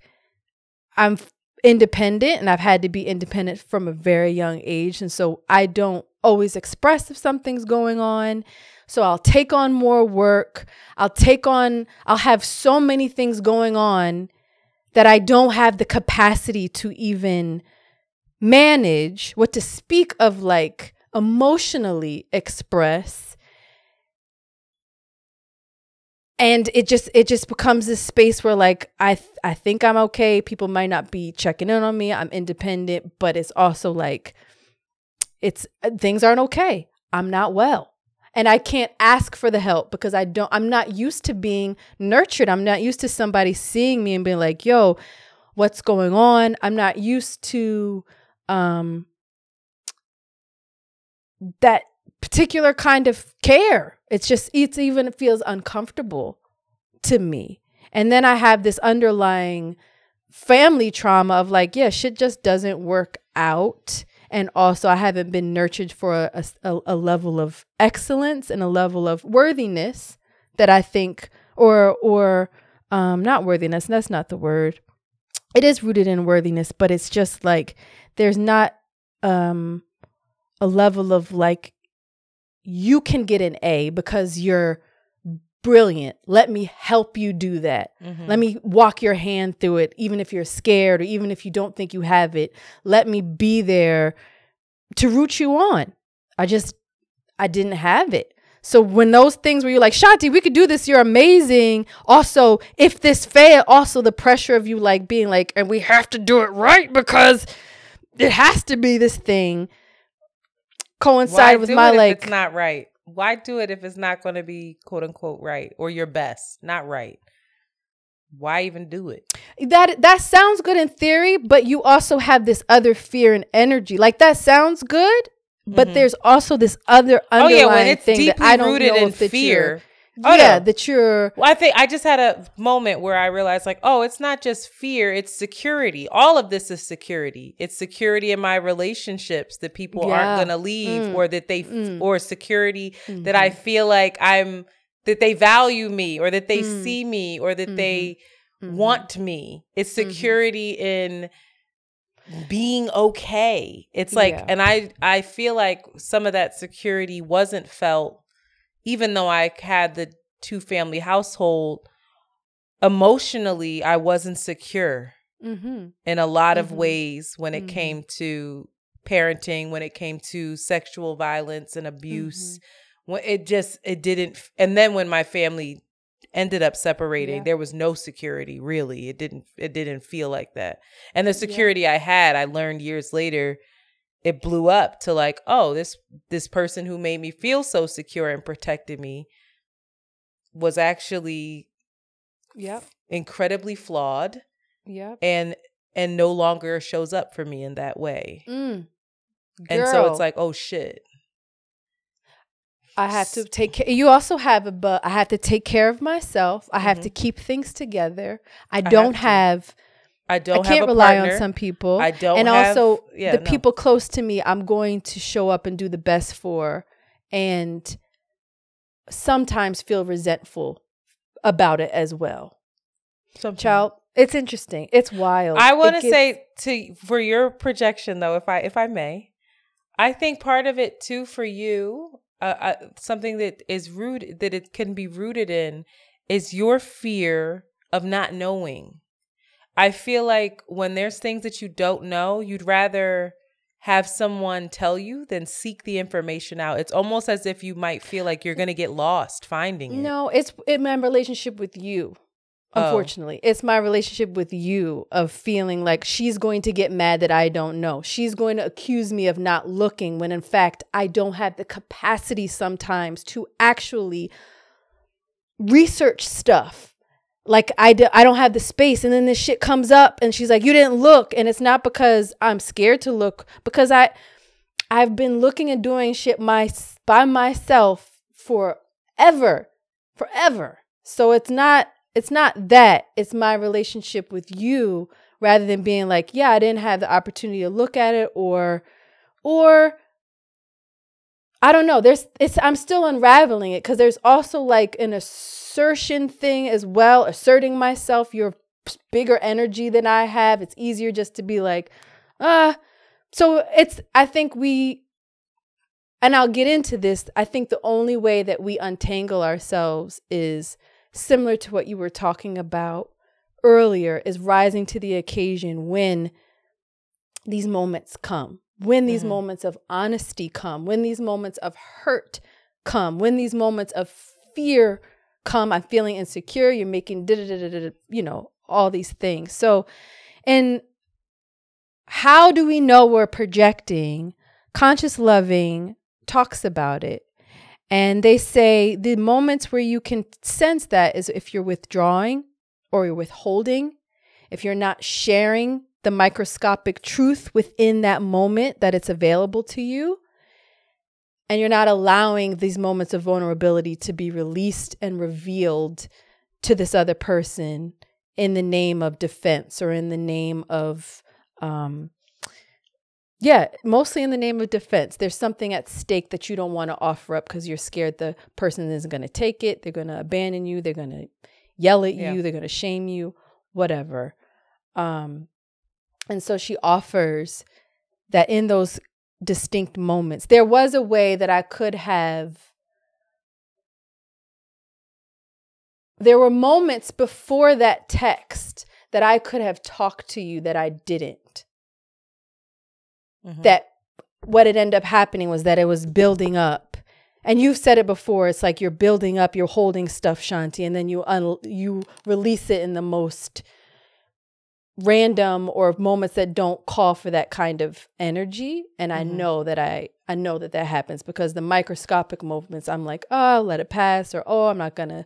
i'm independent and i've had to be independent from a very young age and so i don't always express if something's going on. So i'll take on more work. I'll take on i'll have so many things going on that i don't have the capacity to even manage what to speak of like emotionally express. And it just it just becomes this space where like i th- i think i'm okay. People might not be checking in on me. I'm independent but it's also like it's uh, things aren't okay i'm not well and i can't ask for the help because i don't i'm not used to being nurtured i'm not used to somebody seeing me and being like yo what's going on i'm not used to um that particular kind of care. It's just it's even it feels uncomfortable to me. And then I have this underlying family trauma of like, yeah, shit just doesn't work out. And also, I haven't been nurtured for a, a, a level of excellence and a level of worthiness that I think, or or um, not worthiness. That's not the word. It is rooted in worthiness, but it's just like there's not um, a level of like you can get an A because you're brilliant. Let me help you do that. Mm-hmm. Let me walk your hand through it, even if you're scared or even if you don't think you have it. Let me be there to root you on. I just, I didn't have it. So when those things where you're like, Shanti, we could do this, you're amazing. Also, if this fail, also the pressure of you like being like, and we have to do it right because it has to be this thing coincide with my it if like it's not right. Why do it if it's not going to be quote unquote right or your best, not right? Why even do it? that that sounds good in theory, but you also have this other fear and energy. Like that sounds good, but Mhm. there's also this other Oh underlying yeah, when it's thing deeply that I don't rooted know in fear. Oh, yeah, no. that you're. Well, I think I just had a moment where I realized, like, oh, it's not just fear; it's security. All of this is security. It's security in my relationships that people Yeah. aren't going to leave, Mm. or that they, Mm. or security that I feel like I'm that they value me, or that they Mm. see me, or that they Mhm. want me. It's Mhm. security in being okay. It's like Yeah. and I I feel like some of that security wasn't felt even though I had the two family household emotionally I wasn't secure Mhm. in a lot Mhm. of ways when it Mhm. came to parenting, when it came to sexual violence and abuse. Mm-hmm. When it just it didn't and then when my family ended up separating Yeah. there was no security really it didn't it didn't feel like that and the security i had i learned years later it blew up to like oh this this person who made me feel so secure and protected me was actually Yep. incredibly flawed Yep. and and no longer shows up for me in that way Mm. and so it's like oh shit I have to take care. You also have a, but I have to take care of myself. I have Mhm. to keep things together. I have don't to. have. I don't I can't have a rely partner. on some people. I don't and have- also yeah, the no. people close to me. I'm going to show up and do the best for, and sometimes feel resentful about it as well. Sometimes. Child, it's interesting. It's wild. I want to say to for your projection though, if I if I may, I think part of it too for you, uh, uh, something that is rooted that it can be rooted in, is your fear of not knowing. I feel like when there's things that you don't know, you'd rather have someone tell you than seek the information out. It's almost as if you might feel like you're going to get lost finding it. No, it's in my relationship with you. Oh. Unfortunately, it's my relationship with you of feeling like she's going to get mad that I don't know. She's going to accuse me of not looking when in fact I don't have the capacity sometimes to actually research stuff. Like I, d- I don't have the space and then this shit comes up and she's like you didn't look and it's not because I'm scared to look because I I've been looking and doing shit my by myself forever forever. So it's not it's not that. It's my relationship with you rather than being like, yeah, I didn't have the opportunity to look at it or or I don't know. There's it's I'm still unraveling it cuz there's also like an assertion thing as well, asserting myself. You're bigger energy than I have. It's easier just to be like, ah. so it's I think we and I'll get into this. I think the only way that we untangle ourselves is similar to what you were talking about earlier is rising to the occasion when these moments come, when these Mhm. moments of honesty come, when these moments of hurt come, when these moments of fear come. I'm feeling insecure. You're making, you know, all these things. So, and how do we know we're projecting? Conscious loving talks about it. And they say the moments where you can sense that is if you're withdrawing or you're withholding, if you're not sharing the microscopic truth within that moment that it's available to you, and you're not allowing these moments of vulnerability to be released and revealed to this other person in the name of defense or in the name of um, yeah, mostly in the name of defense. There's something at stake that you don't want to offer up because you're scared the person isn't going to take it. They're going to abandon you. They're going to yell at Yeah. you. They're going to shame you, whatever. Um, and so she offers that in those distinct moments, there was a way that I could have. There were moments before that text that I could have talked to you that I didn't Mhm. that what had ended up happening was that it was building up. And you've said it before. It's like you're building up, you're holding stuff, Shanti, and then you un- you release it in the most random or moments that don't call for that kind of energy. And I Mhm. know that I I know that that happens because the microscopic moments, I'm like, oh, let it pass, or oh, I'm not gonna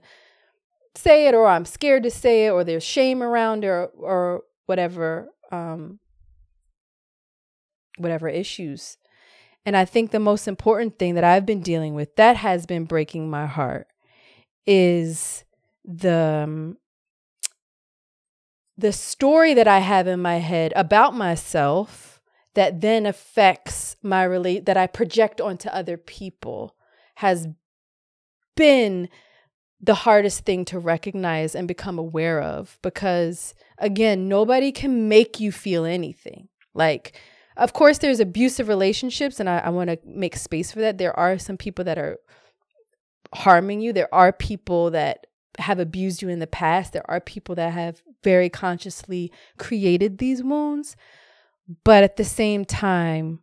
say it, or I'm scared to say it, or there's shame around, or or whatever. Um, whatever issues. And I think the most important thing that I've been dealing with that has been breaking my heart is the um, the story that I have in my head about myself that then affects my relate that I project onto other people has been the hardest thing to recognize and become aware of because again nobody can make you feel anything. Like of course there's abusive relationships and i, I want to make space for that. There are some people that are harming you. There are people that have abused you in the past. There are people that have very consciously created these wounds but at the same time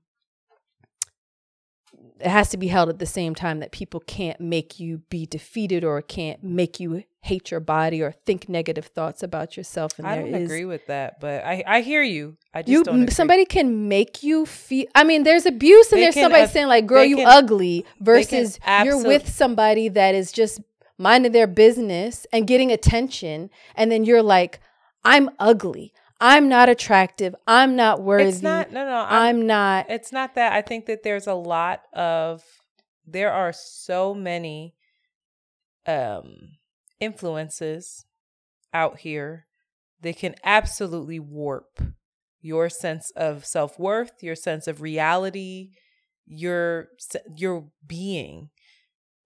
it has to be held at the same time that people can't make you be defeated or can't make you hate your body or think negative thoughts about yourself and I don't is- agree with that, but I I hear you. I just you don't. Agree. somebody can make you feel i mean there's abuse and They there's can somebody saying like girl you can- ugly versus you're with somebody that is just minding their business and getting attention and then you're like i'm ugly i'm not attractive i'm not worthy It's not. No, no. I'm, i'm not It's not that. I think that there's a lot of there are so many um influences out here that can absolutely warp your sense of self-worth, your sense of reality, your your being.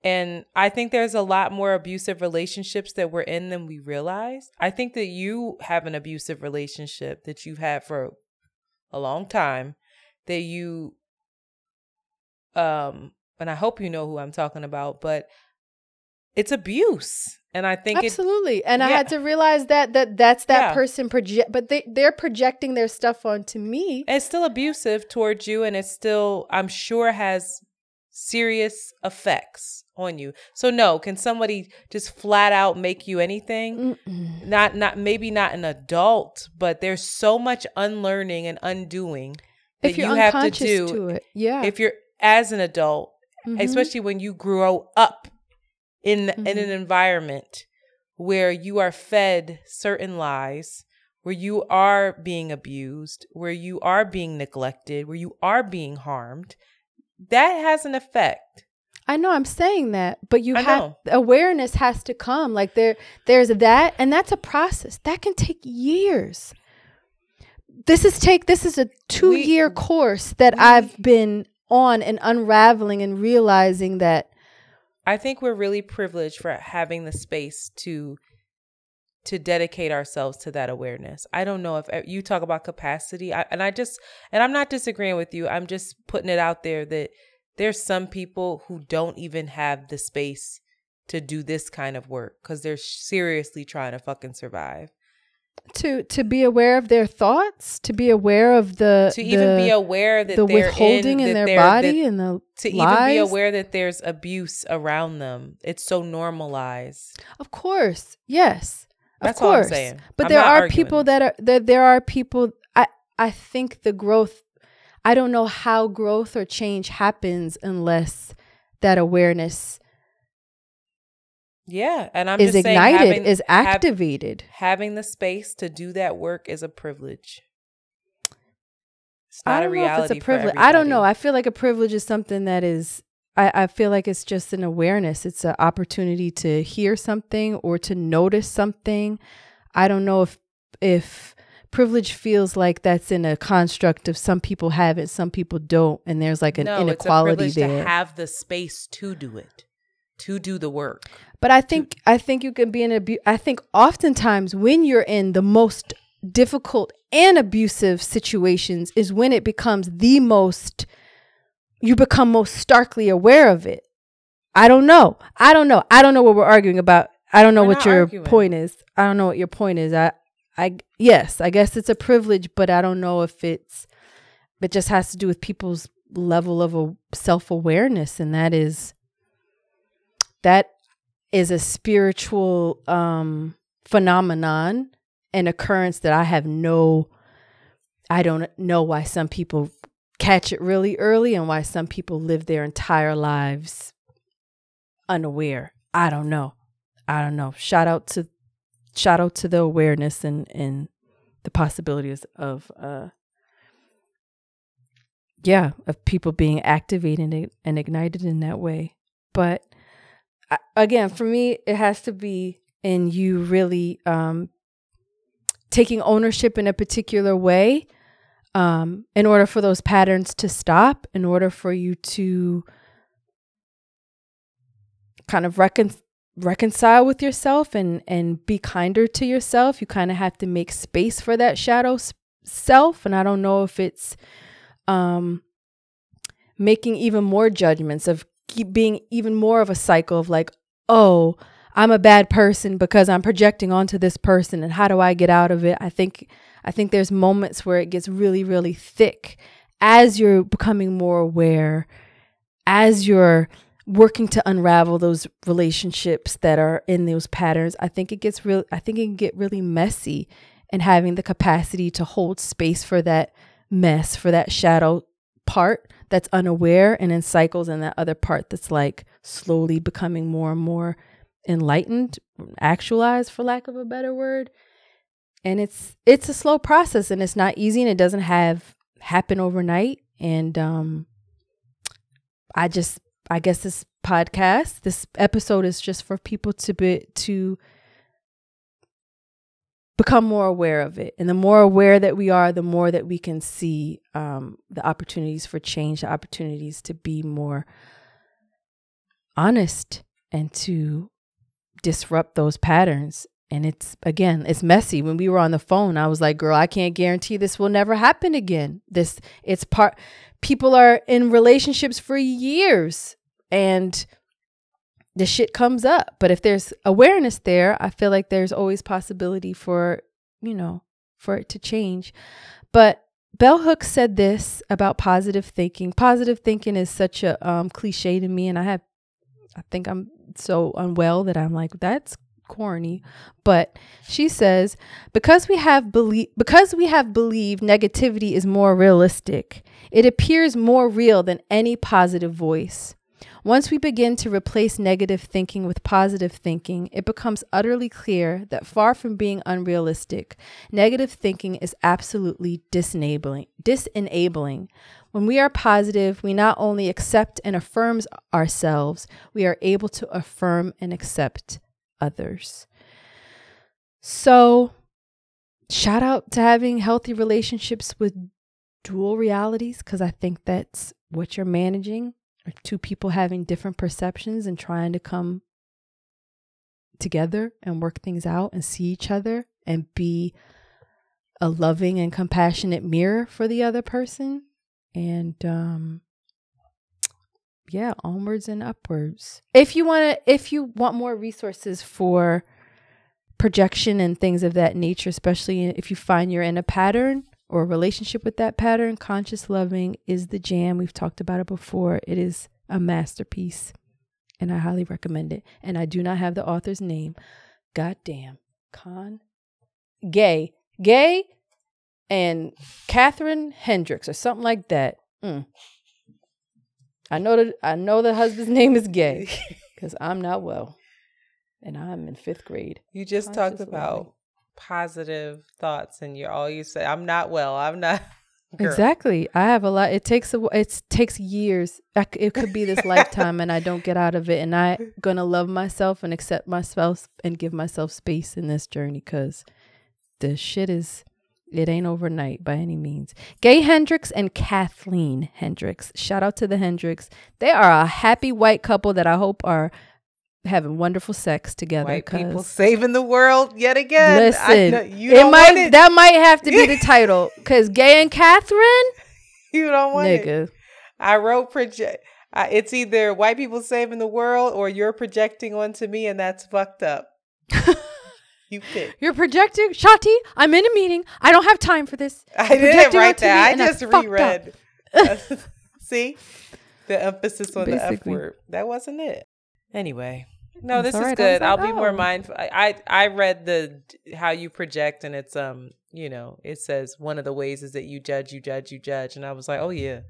And I think there's a lot more abusive relationships that we're in than we realize. I think that you have an abusive relationship that you've had for a long time that you um and I hope you know who I'm talking about, but it's abuse. And I think absolutely. It, and yeah. I had to realize that that that's that Yeah. person project, but they they're projecting their stuff onto me. it's still abusive towards you and it's still I'm sure has serious effects on you. So no, can somebody just flat out make you anything? Mm-mm. Not not maybe not an adult, but there's so much unlearning and undoing that you have to do to it, yeah. if you're as an adult Mhm. especially when you grow up in in Mhm. an environment where you are fed certain lies where you are being abused where you are being neglected where you are being harmed that has an effect I know I'm saying that, but you I have know. awareness has to come. Like there there's that and that's a process. That can take years. This is take this is a 2-year course that we- I've been on and unraveling and realizing that i think we're really privileged for having the space to to dedicate ourselves to that awareness. I don't know if you talk about capacity I, and i just and i'm not disagreeing with you. I'm just putting it out there that there's some people who don't even have the space to do this kind of work because they're seriously trying to fucking survive. To to be aware of their thoughts, to be aware of the to even be aware that the they're withholding in, in their body that- and the to even be aware that there's abuse around them. It's so normalized. Of course, yes. That's of all I'm course. saying. But I'm there not are arguing people that are there. There are people. I I think the growth. I don't know how growth or change happens unless that awareness yeah and i'm is just saying ignited, having- is activated. having the space to do that work is a privilege. It's I not a don't know if it's a privilege. I don't know. I feel like a privilege is something that is. I, I feel like it's just an awareness. It's an opportunity to hear something or to notice something. I don't know if if privilege feels like that's in a construct of some people have it, some people don't, and there's like an no, inequality it's a privilege there. to have the space to do it, to do the work. But I think I think you can be in abu- I think oftentimes when you're in the most difficult and abusive situations is when it becomes the most you become most starkly aware of it. I don't know. I don't know. I don't know what we're arguing about. I don't know We're what your arguing. point is. I don't know what your point is. I I yes, I guess it's a privilege, but I don't know if it's it just has to do with people's level of a self-awareness and that is that is a spiritual um phenomenon an occurrence that I have no I don't know why some people catch it really early and why some people live their entire lives unaware. I don't know. I don't know. Shout out to shout out to the awareness and and the possibilities of uh yeah, of people being activated and, ignited in that way. But again, for me, it has to be in you really um, taking ownership in a particular way um, in order for those patterns to stop, in order for you to kind of recon- reconcile with yourself and and be kinder to yourself. You kind of have to make space for that shadow self, and I don't know if it's um, making even more judgments of keep being even more of a cycle of like, oh, I'm a bad person because I'm projecting onto this person and how do I get out of it? I think I think there's moments where it gets really really thick as you're becoming more aware as you're working to unravel those relationships that are in those patterns. I think it gets real I think it can get really messy and having the capacity to hold space for that mess, for that shadow part that's unaware and in cycles and that other part that's like slowly becoming more and more enlightened actualized for lack of a better word and it's it's a slow process and it's not easy and it doesn't have happen overnight and um i just I guess this podcast, this episode is just for people to be to become more aware of it. And the more aware that we are, the more that we can see um, the opportunities for change, the opportunities to be more honest and to disrupt those patterns. And it's again, it's messy. When we were on the phone, I was like, girl, I can't guarantee this will never happen again. This it's part people are in relationships for years and the shit comes up. But if there's awareness there, I feel like there's always possibility for, you know, for it to change. But Bell Hooks said this about positive thinking. Positive thinking is such a um, cliche to me, and I have, I think I'm so unwell that I'm like, that's corny. But she says because we have believe because we have believed negativity is more realistic, it appears more real than any positive voice. Once we begin to replace negative thinking with positive thinking, it becomes utterly clear that far from being unrealistic, negative thinking is absolutely disenabling. Disenabling. When we are positive, we not only accept and affirm ourselves, we are able to affirm and accept others. So, shout out to having healthy relationships with dual realities because I think that's what you're managing or two people having different perceptions and trying to come together and work things out and see each other and be a loving and compassionate mirror for the other person and um yeah onwards and upwards if you want to if you want more resources for projection and things of that nature especially if you find you're in a pattern or a relationship with that pattern, conscious loving is the jam. We've talked about it before. It is a masterpiece, and I highly recommend it. And I do not have the author's name. God damn. Con Gay. Gay and Catherine Hendricks or something like that. Mm. I know that I know the husband's name is Gay because I'm not well, and I'm in fifth grade. You just talked about positive thoughts, and you're all you say. I'm not well. I'm not. Girl. Exactly. I have a lot. It takes a. It takes years. I It could be this lifetime, and I don't get out of it. And I gonna love myself and accept myself and give myself space in this journey because the shit is. It ain't overnight by any means. Gay Hendricks and Kathlyn Hendricks. Shout out to the Hendricks. They are a happy white couple that I hope are having wonderful sex together. White people saving the world yet again. Listen, know- you it might it. that might have to be the title because Gay and Catherine, you don't want it. nigga. I wrote project. Uh, it's either white people saving the world or you're projecting onto me, and that's fucked up. you pick. You're projecting, Shanti. I'm in a meeting. I don't have time for this. I didn't projecting write that. I just reread. See the emphasis on the F word. That wasn't it. Anyway, no, It's this all is right. I was good. I'll be more mindful. I, I I read the how you project, and it's um you know it says one of the ways is that you judge, you judge, you judge, and I was like, oh yeah,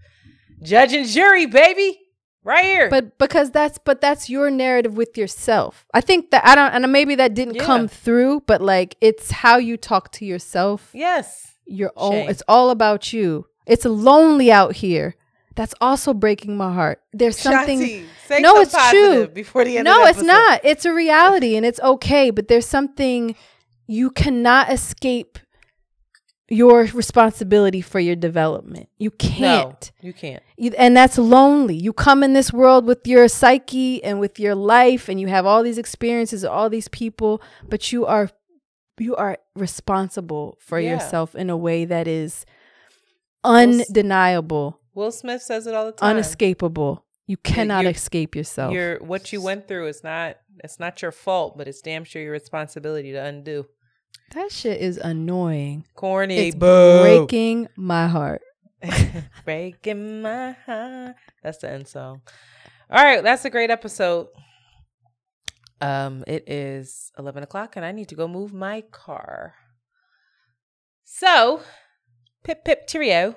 judge and jury, baby, right here. But because that's but that's your narrative with yourself. I think that I don't and maybe that didn't Yeah. come through, but like it's how you talk to yourself. yes, Your own Shame. it's all about you. It's lonely out here. That's also breaking my heart. There's something Shanti, say No, some it's true. Before the end, no of the it's not it's a reality and it's okay but there's something you cannot escape your responsibility for your development you can't No, you can't. You- and that's lonely you come in this world with your psyche and with your life and you have all these experiences all these people but you are you are responsible for Yeah. yourself in a way that is undeniable Will Smith says it all the time. unescapable you cannot you're- escape yourself Your what you went through is not it's not your fault, but it's damn sure your responsibility to undo. That shit is annoying Corny, It's boo. breaking my heart. breaking my heart. That's the end song. All right, that's a great episode. Um, it is eleven o'clock, and I need to go move my car. So, pip pip cheerio.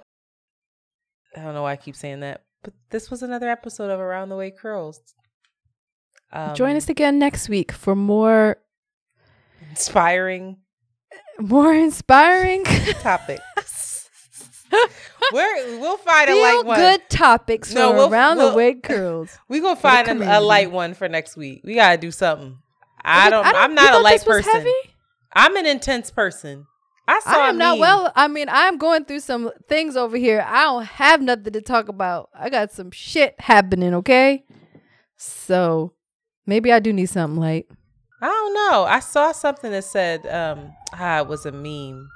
I don't know why I keep saying that, but this was another episode of Around the Way Curls. Um, Join us again next week for more inspiring more inspiring topics. We're we'll find a light one. good topics No, from we'll- around we'll- the way curls. We gonna find a, a light one for next week. We gotta do something. I don't. I am not a light person. I'm an intense person. I saw. I am not well. I mean, I'm going through some things over here. I don't have nothing to talk about. I got some shit happening. Okay, so maybe I do need something light. I don't know. I saw something that said, um, ah, it was a meme.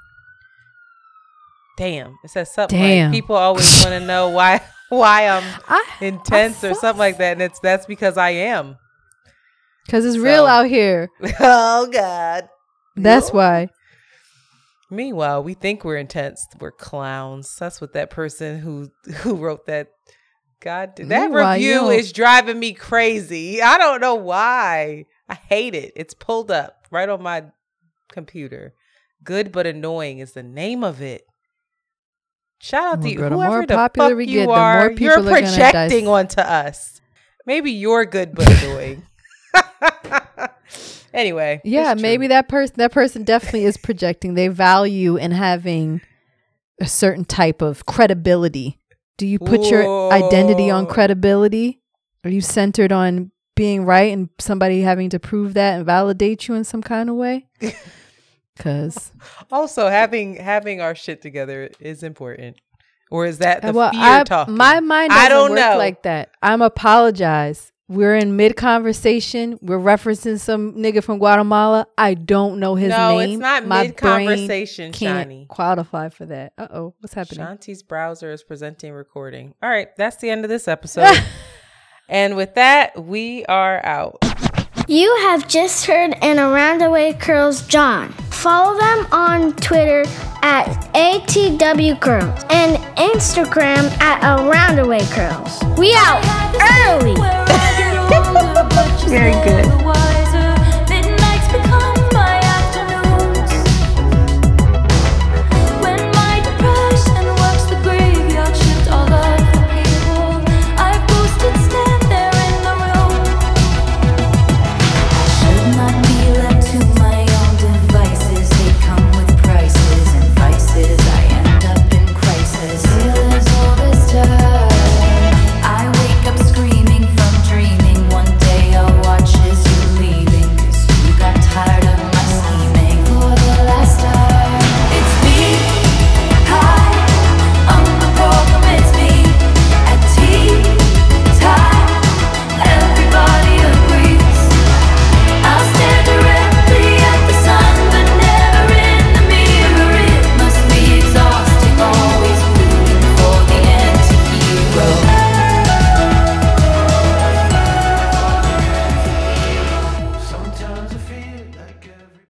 Damn, it says something Damn. like people always want to know why why I'm I intense or something like that, and it's that's because I am. because it's real out here. oh God. That's why. Meanwhile, we think we're intense. We're clowns. That's what that person who who wrote that God that Meanwhile, review is driving me crazy. I don't know why. I hate it. It's pulled up right on my computer. Good but annoying is the name of it. Shout out oh to you, girl, the whoever more the popular fuck we you get, the more are. people you're are projecting dice- onto us. Maybe you're good but annoying. anyway, Yeah, maybe that person that person definitely is projecting. They value in having a certain type of credibility. Do you put your identity on credibility? Are you centered on being right and somebody having to prove that and validate you in some kind of way? Cuz Also, having having our shit together is important, or is that the well, fear I, talking? my mind I don't work know. like that. I'm apologize. We're in mid conversation. We're referencing some nigga from Guatemala. I don't know his no, name. it's not mid conversation, can't Shanti. qualify for that. Uh oh, what's happening? Shanti's browser is presenting recording. All right, that's the end of this episode. And with that, we are out. You have just heard an Around the Way Curls John. Follow them on Twitter at ATW Curls and Instagram at Around the Way Curls. We out early. Very good.